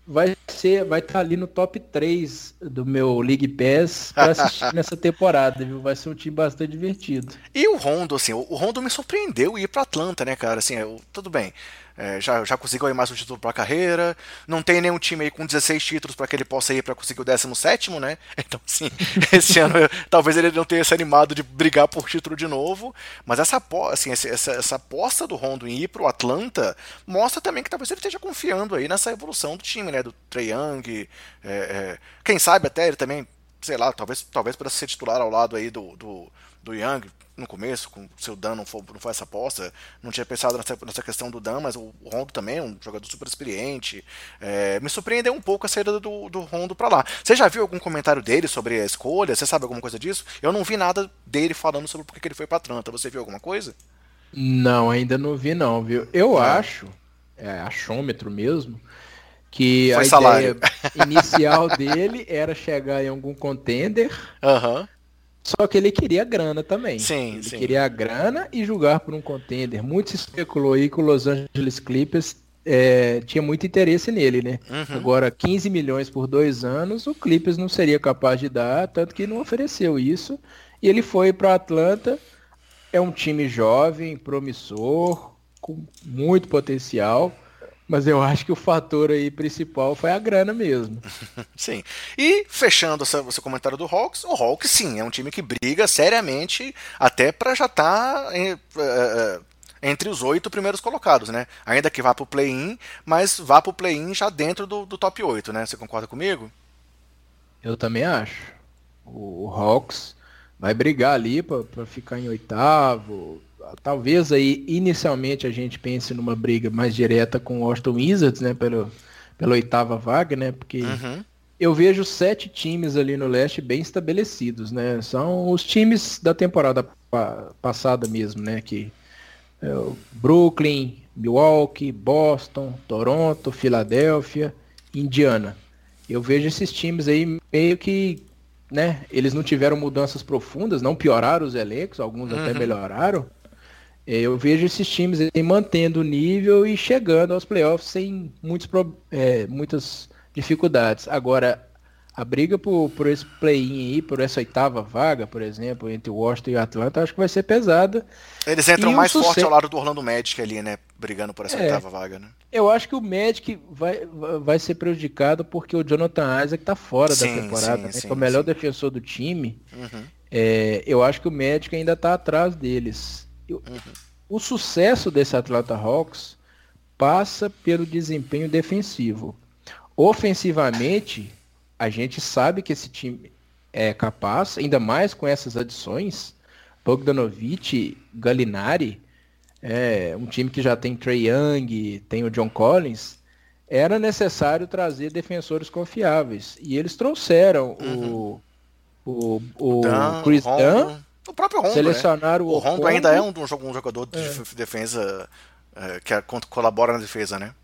vai ser, vai estar tá ali no top 3 do meu League Pass para assistir nessa temporada, viu? Vai ser um time bastante divertido. E o Rondo, assim, o Rondo me surpreendeu ir para Atlanta, né, cara? Assim, eu, tudo bem. É, já, já conseguiu aí mais um título para a carreira. Não tem nenhum time aí com 16 títulos para que ele possa ir para conseguir o 17, né? Então, sim, esse ano talvez ele não tenha se animado de brigar por título de novo. Mas essa, assim, essa, essa aposta do Rondo em ir para o Atlanta mostra também que talvez ele esteja confiando aí nessa evolução do time, né? Do Trae Young. É, é, quem sabe até ele também, sei lá, talvez, talvez para ser titular ao lado aí do, do, do Young no começo, com se o Dan não for, não for essa aposta, não tinha pensado nessa, nessa questão do Dan, mas o Rondo também é um jogador super experiente. É, me surpreendeu um pouco a saída do, do Rondo para lá. Você já viu algum comentário dele sobre a escolha? Você sabe alguma coisa disso? Eu não vi nada dele falando sobre por que ele foi para Atlanta. Você viu alguma coisa? Não, ainda não vi não, viu? Eu é. acho, é achômetro mesmo, que foi a salário. ideia inicial dele era chegar em algum contender. Aham. Uhum só que ele queria grana também. Sim, ele sim. queria grana e jogar por um contender. Muito se especulou aí que o Los Angeles Clippers é, tinha muito interesse nele, né? Uhum. Agora, 15 milhões por dois anos, o Clippers não seria capaz de dar, tanto que não ofereceu isso. E ele foi para Atlanta. É um time jovem, promissor, com muito potencial. Mas eu acho que o fator aí principal foi a grana mesmo. sim. E fechando essa, esse comentário do Hawks, o Hawks sim, é um time que briga seriamente até para já estar tá, uh, entre os oito primeiros colocados, né? Ainda que vá para o play-in, mas vá para o play-in já dentro do, do top 8, né? Você concorda comigo? Eu também acho. O, o Hawks vai brigar ali para ficar em oitavo, talvez aí inicialmente a gente pense numa briga mais direta com o Washington Wizards, né, pelo, pela oitava vaga, né, porque uhum. eu vejo sete times ali no leste bem estabelecidos, né, são os times da temporada pa passada mesmo, né, que é, Brooklyn, Milwaukee, Boston, Toronto, Filadélfia, Indiana. Eu vejo esses times aí meio que né, eles não tiveram mudanças profundas, não pioraram os elencos, alguns uhum. até melhoraram, eu vejo esses times mantendo o nível e chegando aos playoffs sem muitos, é, muitas dificuldades. Agora, a briga por, por esse play-in aí, por essa oitava vaga, por exemplo, entre o Washington e o Atlanta, acho que vai ser pesada. Eles entram mais forte ao lado do Orlando Magic ali, né? Brigando por essa é, oitava vaga, né? Eu acho que o Magic vai, vai ser prejudicado porque o Jonathan Isaac tá fora sim, da temporada, sim, né? Sim, que é o melhor defensor do time. Uhum. É, eu acho que o Magic ainda tá atrás deles. Eu, uhum. O sucesso desse Atlanta Hawks passa pelo desempenho defensivo. Ofensivamente, a gente sabe que esse time é capaz, ainda mais com essas adições. Bogdanovich, Gallinari, é, um time que já tem Trey Young, tem o John Collins, era necessário trazer defensores confiáveis. E eles trouxeram uhum. o, o, o Dan, Chris Dunn, o próprio Rondo, selecionaram né? o, o Rondo ainda é um, um jogador de é. defesa é, que colabora na defesa, né?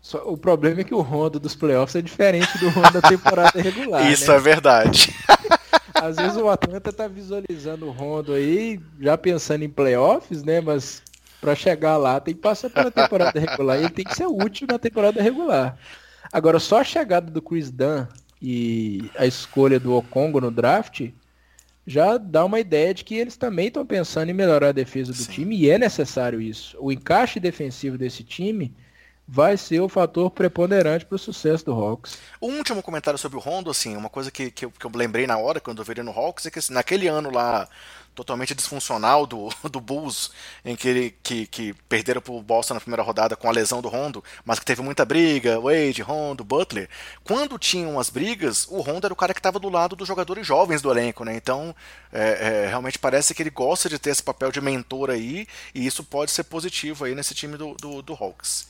Só, o problema é que o Rondo dos playoffs é diferente do Rondo da temporada regular. Isso né? é verdade. Às vezes o Atlanta tá visualizando o Rondo aí, já pensando em playoffs, né? Mas para chegar lá tem que passar pela temporada regular e ele tem que ser útil na temporada regular. Agora, só a chegada do Chris Dunn e a escolha do Okongo no draft já dá uma ideia de que eles também estão pensando em melhorar a defesa do Sim. time e é necessário isso. O encaixe defensivo desse time vai ser o fator preponderante para o sucesso do Hawks. Um último comentário sobre o Rondo, assim, uma coisa que, que, eu, que eu lembrei na hora quando eu vi ele no Hawks é que assim, naquele ano lá totalmente disfuncional do, do Bulls, em que, que, que perderam pro Boston na primeira rodada com a lesão do Rondo, mas que teve muita briga, Wade, Rondo, Butler. Quando tinham as brigas, o Rondo era o cara que estava do lado dos jogadores jovens do elenco, né? Então, é, é, realmente parece que ele gosta de ter esse papel de mentor aí, e isso pode ser positivo aí nesse time do, do, do Hawks.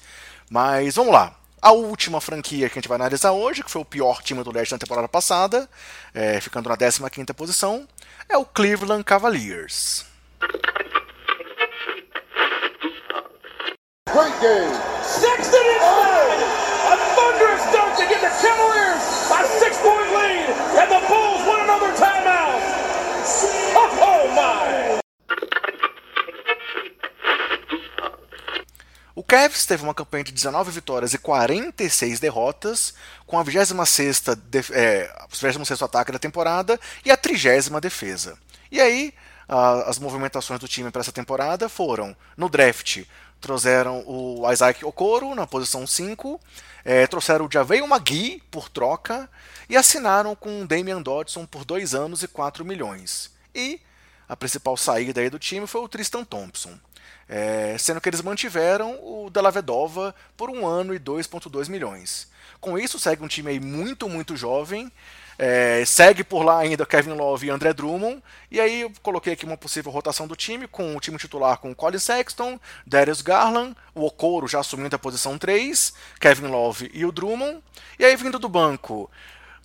Mas vamos lá. A última franquia que a gente vai analisar hoje, que foi o pior time do leste na temporada passada, é, ficando na 15 posição, é o Cleveland Cavaliers. Great game. Sexton inside. A thunderous dunk to give the Cavaliers a six-point lead, and the Bulls win another timeout. Oh, oh my! O Cavs teve uma campanha de 19 vitórias e 46 derrotas, com a 26 def é, 26 ataque da temporada e a 30 defesa. E aí, a, as movimentações do time para essa temporada foram, no draft, trouxeram o Isaac Okoro na posição 5, é, trouxeram o Javeio Magui por troca e assinaram com o Damian Dodson por 2 anos e 4 milhões. E a principal saída aí do time foi o Tristan Thompson. É, sendo que eles mantiveram o Della Vedova por um ano e 2,2 milhões. Com isso, segue um time aí muito, muito jovem. É, segue por lá ainda Kevin Love e André Drummond. E aí eu coloquei aqui uma possível rotação do time, com o time titular com Colin Sexton, Darius Garland, o Okoro já assumindo a posição 3, Kevin Love e o Drummond. E aí vindo do banco,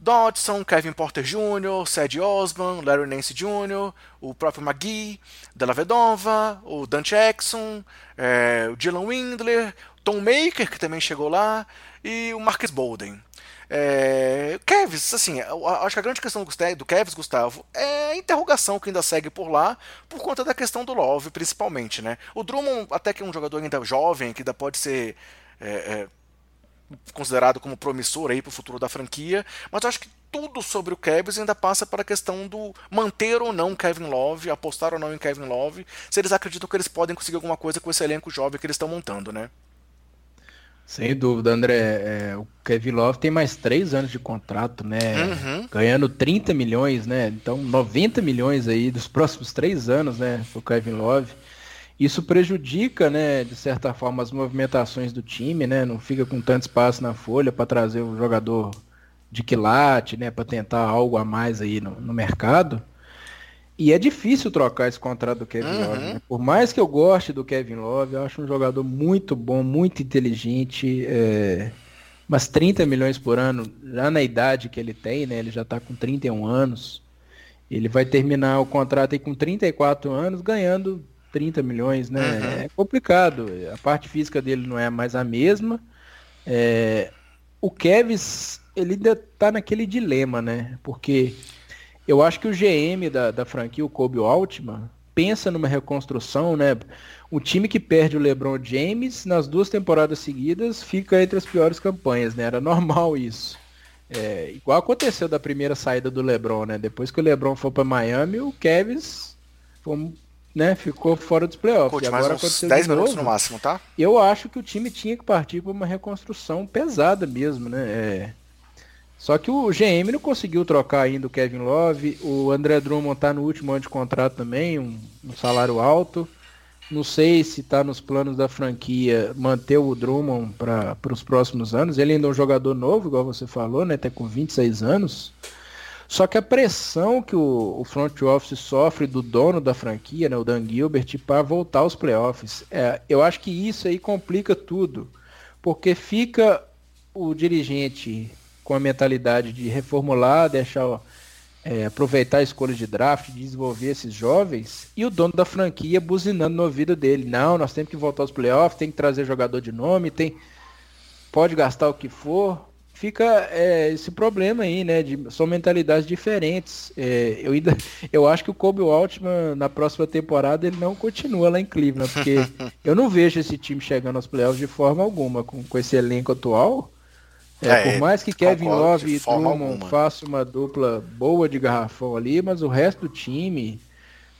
Dodson, Kevin Porter Jr., Sadie Osman, Larry Nance Jr., o próprio McGee, Della Vedova, o Dante Exxon, é, o Dylan Windler, Tom Maker, que também chegou lá, e o Marcus Bolden. É, Kevs, assim, acho que a grande questão do Kevs, Gustavo, é a interrogação que ainda segue por lá, por conta da questão do Love, principalmente, né? O Drummond, até que é um jogador ainda jovem, que ainda pode ser é, é, considerado como promissor aí para o futuro da franquia, mas eu acho que tudo sobre o Cavs ainda passa para a questão do manter ou não Kevin Love, apostar ou não em Kevin Love, se eles acreditam que eles podem conseguir alguma coisa com esse elenco jovem que eles estão montando, né? Sem dúvida, André. É, o Kevin Love tem mais três anos de contrato, né? Uhum. Ganhando 30 milhões, né? Então, 90 milhões aí dos próximos três anos, né? O Kevin Love. Isso prejudica, né, de certa forma, as movimentações do time, né? Não fica com tanto espaço na folha para trazer um jogador de quilate, né, para tentar algo a mais aí no, no, mercado. E é difícil trocar esse contrato do Kevin uhum. Love. Né? Por mais que eu goste do Kevin Love, eu acho um jogador muito bom, muito inteligente. É... Mas 30 milhões por ano, já na idade que ele tem, né? Ele já está com 31 anos. Ele vai terminar o contrato aí com 34 anos, ganhando 30 milhões, né? Uhum. É complicado. A parte física dele não é mais a mesma. É... O Kevs, ele ainda tá naquele dilema, né? Porque eu acho que o GM da, da franquia, o Kobe Altman, pensa numa reconstrução, né? O time que perde o LeBron James nas duas temporadas seguidas fica entre as piores campanhas, né? Era normal isso. É, igual aconteceu da primeira saída do LeBron, né? Depois que o LeBron foi para Miami, o Kevs foi, né, ficou fora dos playoffs. Coach, agora uns 10 minutos no máximo, tá? Eu acho que o time tinha que partir para uma reconstrução pesada mesmo, né? É... Só que o GM não conseguiu trocar ainda o Kevin Love. O André Drummond tá no último ano de contrato também, um, um salário alto. Não sei se está nos planos da franquia manter o Drummond para os próximos anos. Ele ainda é um jogador novo, igual você falou, né? Até com 26 anos. Só que a pressão que o, o front office sofre do dono da franquia, né, o Dan Gilbert, para voltar aos playoffs, é, eu acho que isso aí complica tudo. Porque fica o dirigente com a mentalidade de reformular, deixar é, aproveitar a escolha de draft, desenvolver esses jovens, e o dono da franquia buzinando no ouvido dele. Não, nós temos que voltar aos playoffs, tem que trazer jogador de nome, tem pode gastar o que for. Fica é, esse problema aí, né? De, são mentalidades diferentes. É, eu, ainda, eu acho que o Kobe Altman, na próxima temporada, ele não continua lá em Cleveland, porque eu não vejo esse time chegando aos playoffs de forma alguma, com, com esse elenco atual. É, é, por mais que Kevin Love e Drummond façam uma dupla boa de garrafão ali, mas o resto do time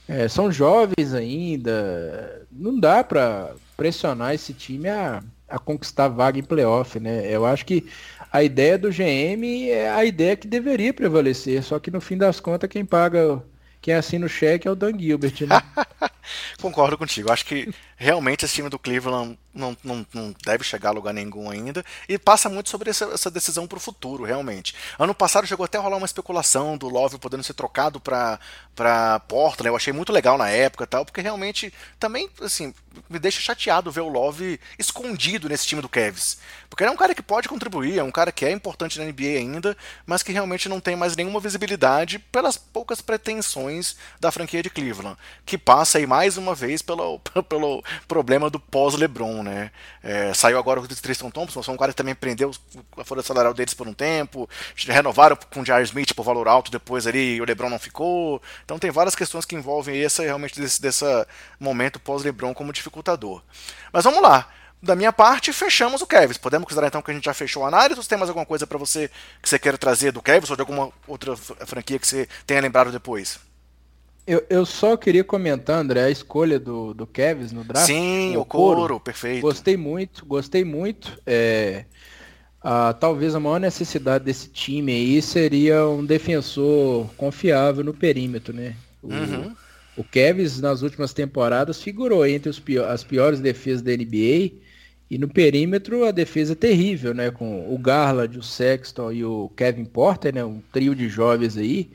é, são jovens ainda. Não dá para pressionar esse time a, a conquistar vaga em playoff, né? Eu acho que a ideia do GM é a ideia que deveria prevalecer, só que no fim das contas quem paga, quem assina o cheque é o Dan Gilbert, né? Concordo contigo. Acho que realmente esse time do Cleveland não, não, não deve chegar a lugar nenhum ainda. E passa muito sobre essa, essa decisão para o futuro, realmente. Ano passado chegou até a rolar uma especulação do Love podendo ser trocado para Portland. Eu achei muito legal na época tal, porque realmente também, assim, me deixa chateado ver o Love escondido nesse time do Cavs. Porque ele é um cara que pode contribuir, é um cara que é importante na NBA ainda, mas que realmente não tem mais nenhuma visibilidade pelas poucas pretensões da franquia de Cleveland, que passa aí mais uma vez pelo, pelo problema do pós-LeBron, né? É, saiu agora o Tristan Thompson, são um cara que também prendeu a folha salarial deles por um tempo, renovaram com o Jair Smith por valor alto depois ali, o LeBron não ficou. Então tem várias questões que envolvem essa realmente desse, desse momento pós-LeBron como dificultador. Mas vamos lá. Da minha parte, fechamos o Kevs. Podemos considerar então que a gente já fechou a análise ou tem mais alguma coisa para você que você queira trazer do Kevs ou de alguma outra franquia que você tenha lembrado depois? Eu, eu só queria comentar, André, a escolha do, do Kevs no draft. Sim, o couro, perfeito. Gostei muito, gostei muito. É, a, talvez a maior necessidade desse time aí seria um defensor confiável no perímetro, né? O, uhum. o Kevs nas últimas temporadas figurou entre os pior, as piores defesas da NBA e no perímetro a defesa é terrível, né? Com o Garland, o Sexton e o Kevin Porter, né? Um trio de jovens aí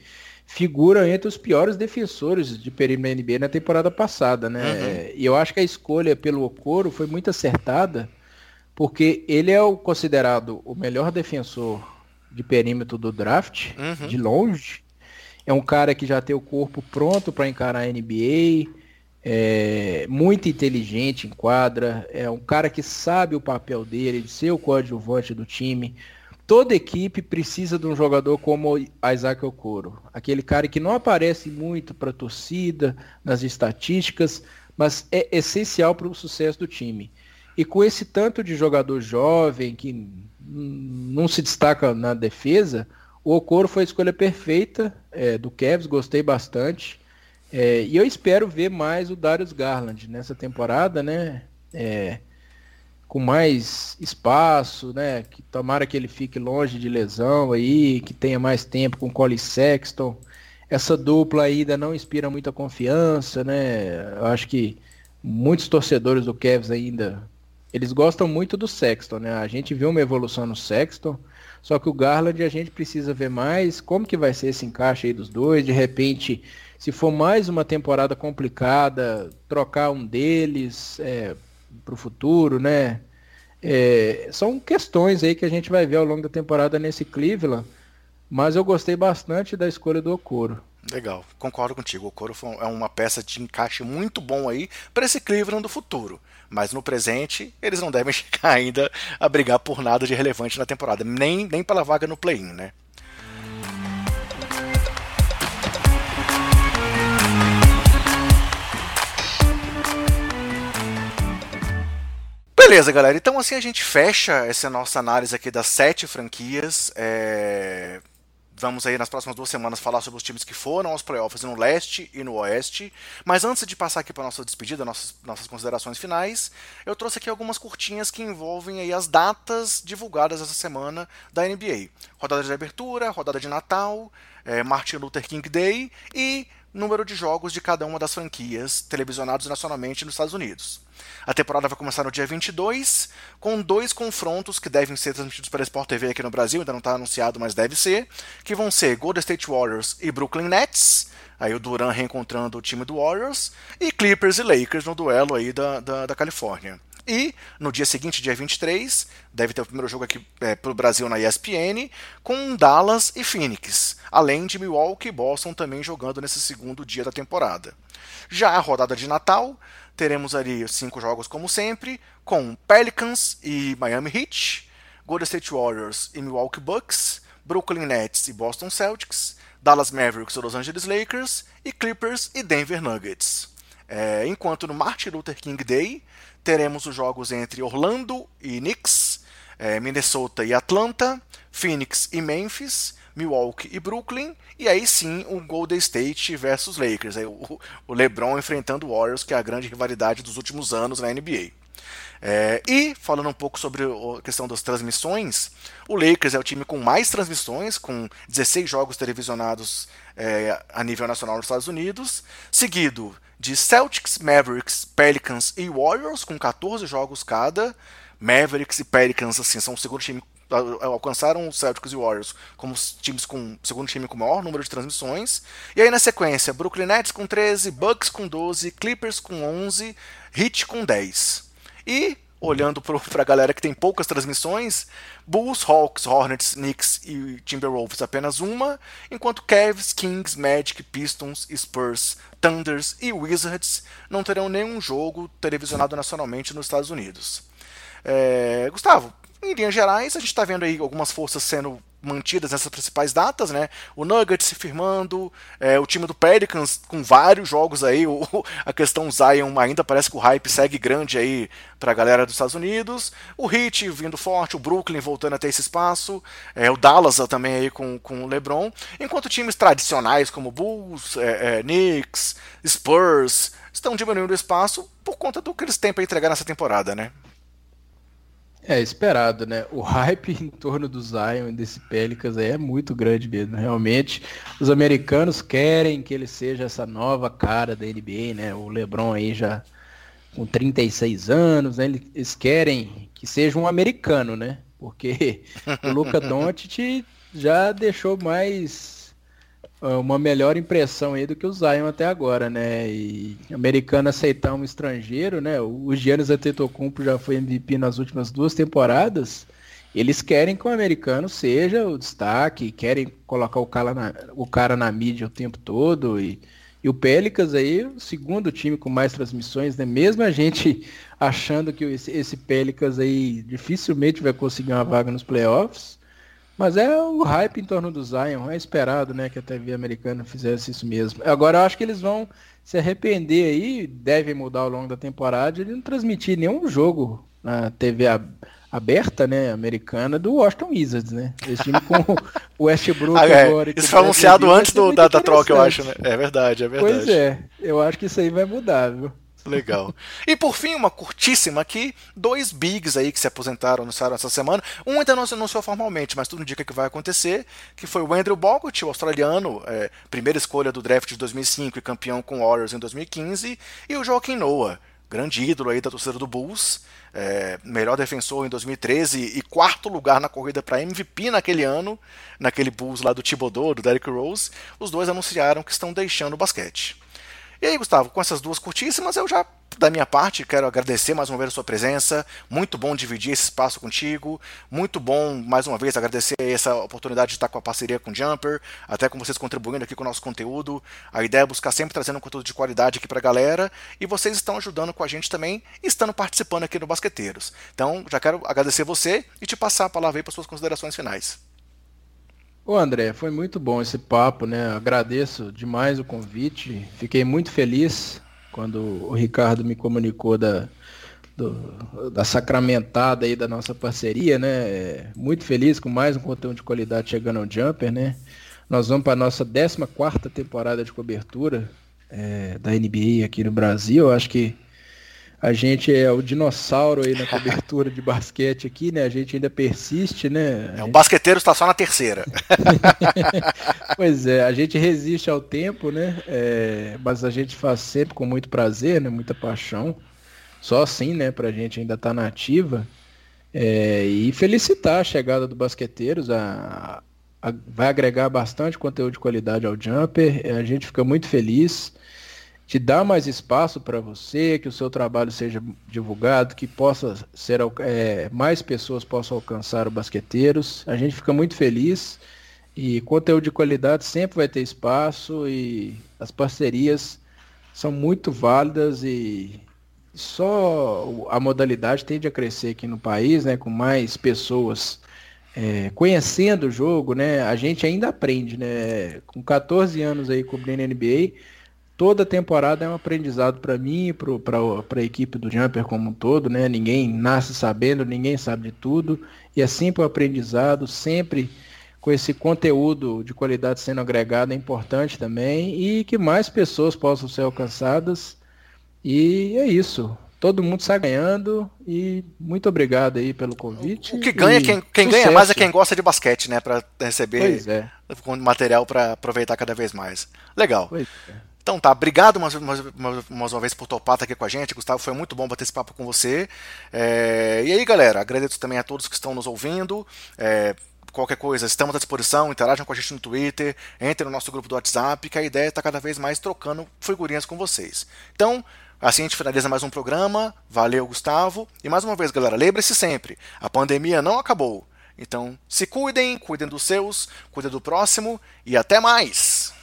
figura entre os piores defensores de perímetro NBA na temporada passada, né? Uhum. E eu acho que a escolha pelo Okoro foi muito acertada, porque ele é o considerado o melhor defensor de perímetro do draft, uhum. de longe. É um cara que já tem o corpo pronto para encarar a NBA, é muito inteligente em quadra, é um cara que sabe o papel dele, de ser o coadjuvante do time, Toda equipe precisa de um jogador como Isaac Okoro. Aquele cara que não aparece muito para a torcida, nas estatísticas, mas é essencial para o sucesso do time. E com esse tanto de jogador jovem que não se destaca na defesa, o Okoro foi a escolha perfeita é, do Cavs, gostei bastante. É, e eu espero ver mais o Darius Garland nessa temporada, né? É, com mais espaço, né? Que tomara que ele fique longe de lesão aí, que tenha mais tempo com o Colin Sexton. Essa dupla ainda não inspira muita confiança, né? Eu acho que muitos torcedores do Cavs ainda eles gostam muito do Sexton, né? A gente viu uma evolução no Sexton, só que o Garland a gente precisa ver mais como que vai ser esse encaixe aí dos dois. De repente, se for mais uma temporada complicada, trocar um deles, é, para o futuro, né? É, são questões aí que a gente vai ver ao longo da temporada nesse Cleveland, mas eu gostei bastante da escolha do Okoro. Legal, concordo contigo. O Okoro é uma peça de encaixe muito bom aí para esse Cleveland do futuro. Mas no presente, eles não devem chegar ainda a brigar por nada de relevante na temporada, nem, nem pela vaga no play-in, né? Beleza, galera. Então assim a gente fecha essa nossa análise aqui das sete franquias. É... Vamos aí nas próximas duas semanas falar sobre os times que foram aos playoffs no leste e no oeste. Mas antes de passar aqui para nossa despedida, nossas, nossas considerações finais, eu trouxe aqui algumas curtinhas que envolvem aí as datas divulgadas essa semana da NBA. Rodada de abertura, rodada de Natal, é, Martin Luther King Day e número de jogos de cada uma das franquias televisionados nacionalmente nos Estados Unidos. A temporada vai começar no dia 22, com dois confrontos que devem ser transmitidos pela Sport TV aqui no Brasil, ainda não está anunciado, mas deve ser, que vão ser Golden State Warriors e Brooklyn Nets, aí o Duran reencontrando o time do Warriors, e Clippers e Lakers no duelo aí da, da, da Califórnia. E no dia seguinte, dia 23, deve ter o primeiro jogo aqui é, para o Brasil na ESPN, com Dallas e Phoenix, além de Milwaukee e Boston também jogando nesse segundo dia da temporada. Já a rodada de Natal, teremos ali cinco jogos como sempre, com Pelicans e Miami Heat, Golden State Warriors e Milwaukee Bucks, Brooklyn Nets e Boston Celtics, Dallas Mavericks e Los Angeles Lakers, e Clippers e Denver Nuggets. É, enquanto no Martin Luther King Day teremos os jogos entre Orlando e Knicks, é, Minnesota e Atlanta, Phoenix e Memphis, Milwaukee e Brooklyn, e aí sim o Golden State versus Lakers, aí o, o LeBron enfrentando o Warriors, que é a grande rivalidade dos últimos anos na NBA. É, e falando um pouco sobre a questão das transmissões, o Lakers é o time com mais transmissões, com 16 jogos televisionados é, a nível nacional nos Estados Unidos, seguido de Celtics, Mavericks, Pelicans e Warriors, com 14 jogos cada. Mavericks e Pelicans assim, são o segundo time alcançaram os Celtics e Warriors como times com segundo time com maior número de transmissões. E aí na sequência, Brooklyn Nets com 13, Bucks com 12, Clippers com 11, Heat com 10. E olhando para a galera que tem poucas transmissões, Bulls, Hawks, Hornets, Knicks e Timberwolves apenas uma, enquanto Cavs, Kings, Magic, Pistons, Spurs, Thunders e Wizards não terão nenhum jogo televisionado nacionalmente nos Estados Unidos. É, Gustavo, em linhas gerais, a gente está vendo aí algumas forças sendo mantidas nessas principais datas, né? O Nuggets se firmando, é, o time do Pelicans com vários jogos aí, o, a questão Zion ainda parece que o hype segue grande aí para a galera dos Estados Unidos, o Heat vindo forte, o Brooklyn voltando a ter esse espaço, é, o Dallas também aí com, com o LeBron, enquanto times tradicionais como Bulls, é, é Knicks, Spurs estão diminuindo o espaço por conta do que eles têm para entregar nessa temporada, né? É esperado, né? O hype em torno do Zion e desse Pelicans é muito grande mesmo. Realmente, os americanos querem que ele seja essa nova cara da NBA, né? O LeBron aí já com 36 anos, né? eles querem que seja um americano, né? Porque o Luca Doncic já deixou mais uma melhor impressão aí do que o Zion até agora, né? E americano aceitar um estrangeiro, né? O Giannis Antetokounmpo já foi MVP nas últimas duas temporadas. Eles querem que o americano seja o destaque, querem colocar o cara na, o cara na mídia o tempo todo. E, e o Pelicans aí, o segundo time com mais transmissões, né? Mesmo a gente achando que esse, esse Pelicans aí dificilmente vai conseguir uma vaga nos playoffs, mas é o hype em torno do Zion, é esperado, né, que a TV americana fizesse isso mesmo. Agora eu acho que eles vão se arrepender aí, devem mudar ao longo da temporada, de não transmitir nenhum jogo na TV aberta, né, americana do Washington Wizards, né? Esse time com o Westbrook ah, é. agora. Isso foi anunciado antes do, da, da troca, eu acho, né? É verdade, é verdade. Pois é, eu acho que isso aí vai mudar, viu? Legal. E por fim, uma curtíssima aqui, dois bigs aí que se aposentaram, anunciaram essa semana. Um ainda não se anunciou formalmente, mas tudo indica que vai acontecer, que foi o Andrew Bogut, o australiano, é, primeira escolha do draft de 2005 e campeão com Warriors em 2015, e o Joaquim Noah, grande ídolo aí da torcida do Bulls, é, melhor defensor em 2013 e quarto lugar na corrida para MVP naquele ano, naquele Bulls lá do Thibodeau, do Derrick Rose. Os dois anunciaram que estão deixando o basquete. E aí, Gustavo, com essas duas curtíssimas, eu já, da minha parte, quero agradecer mais uma vez a sua presença. Muito bom dividir esse espaço contigo. Muito bom, mais uma vez, agradecer essa oportunidade de estar com a parceria com o Jumper, até com vocês contribuindo aqui com o nosso conteúdo. A ideia é buscar sempre trazendo um conteúdo de qualidade aqui para a galera. E vocês estão ajudando com a gente também, estando participando aqui no Basqueteiros. Então, já quero agradecer você e te passar a palavra aí para suas considerações finais. Ô André, foi muito bom esse papo, né? Agradeço demais o convite. Fiquei muito feliz quando o Ricardo me comunicou da, do, da sacramentada aí da nossa parceria, né? Muito feliz com mais um conteúdo de qualidade chegando ao Jumper, né? Nós vamos para a nossa 14 temporada de cobertura é, da NBA aqui no Brasil. Eu acho que a gente é o dinossauro aí na cobertura de basquete aqui, né? A gente ainda persiste, né? É, o basqueteiro está só na terceira. pois é, a gente resiste ao tempo, né? É, mas a gente faz sempre com muito prazer, né? Muita paixão. Só assim, né? Pra gente ainda estar tá na ativa. É, e felicitar a chegada do Basqueteiros. A, a, vai agregar bastante conteúdo de qualidade ao Jumper. A gente fica muito feliz de dar mais espaço para você, que o seu trabalho seja divulgado, que possa ser é, mais pessoas possam alcançar o Basqueteiros. A gente fica muito feliz e conteúdo de qualidade sempre vai ter espaço e as parcerias são muito válidas e só a modalidade tende a crescer aqui no país, né, com mais pessoas é, conhecendo o jogo, né, a gente ainda aprende, né, com 14 anos aí cobrindo NBA, toda temporada é um aprendizado para mim e para a equipe do Jumper como um todo, né, ninguém nasce sabendo, ninguém sabe de tudo, e é sempre um aprendizado, sempre com esse conteúdo de qualidade sendo agregado é importante também, e que mais pessoas possam ser alcançadas e é isso. Todo mundo está ganhando e muito obrigado aí pelo convite. O que ganha, quem, quem ganha mais é quem gosta de basquete, né? Para receber é. material para aproveitar cada vez mais. Legal. É. Então tá, obrigado mais, mais, mais, uma vez por topar estar aqui com a gente, Gustavo. Foi muito bom bater esse papo com você. É, e aí, galera, agradeço também a todos que estão nos ouvindo. É, qualquer coisa, estamos à disposição, interajam com a gente no Twitter, entrem no nosso grupo do WhatsApp, que a ideia é estar cada vez mais trocando figurinhas com vocês. Então, Assim a gente finaliza mais um programa. Valeu, Gustavo. E mais uma vez, galera, lembre-se sempre: a pandemia não acabou. Então, se cuidem, cuidem dos seus, cuidem do próximo e até mais!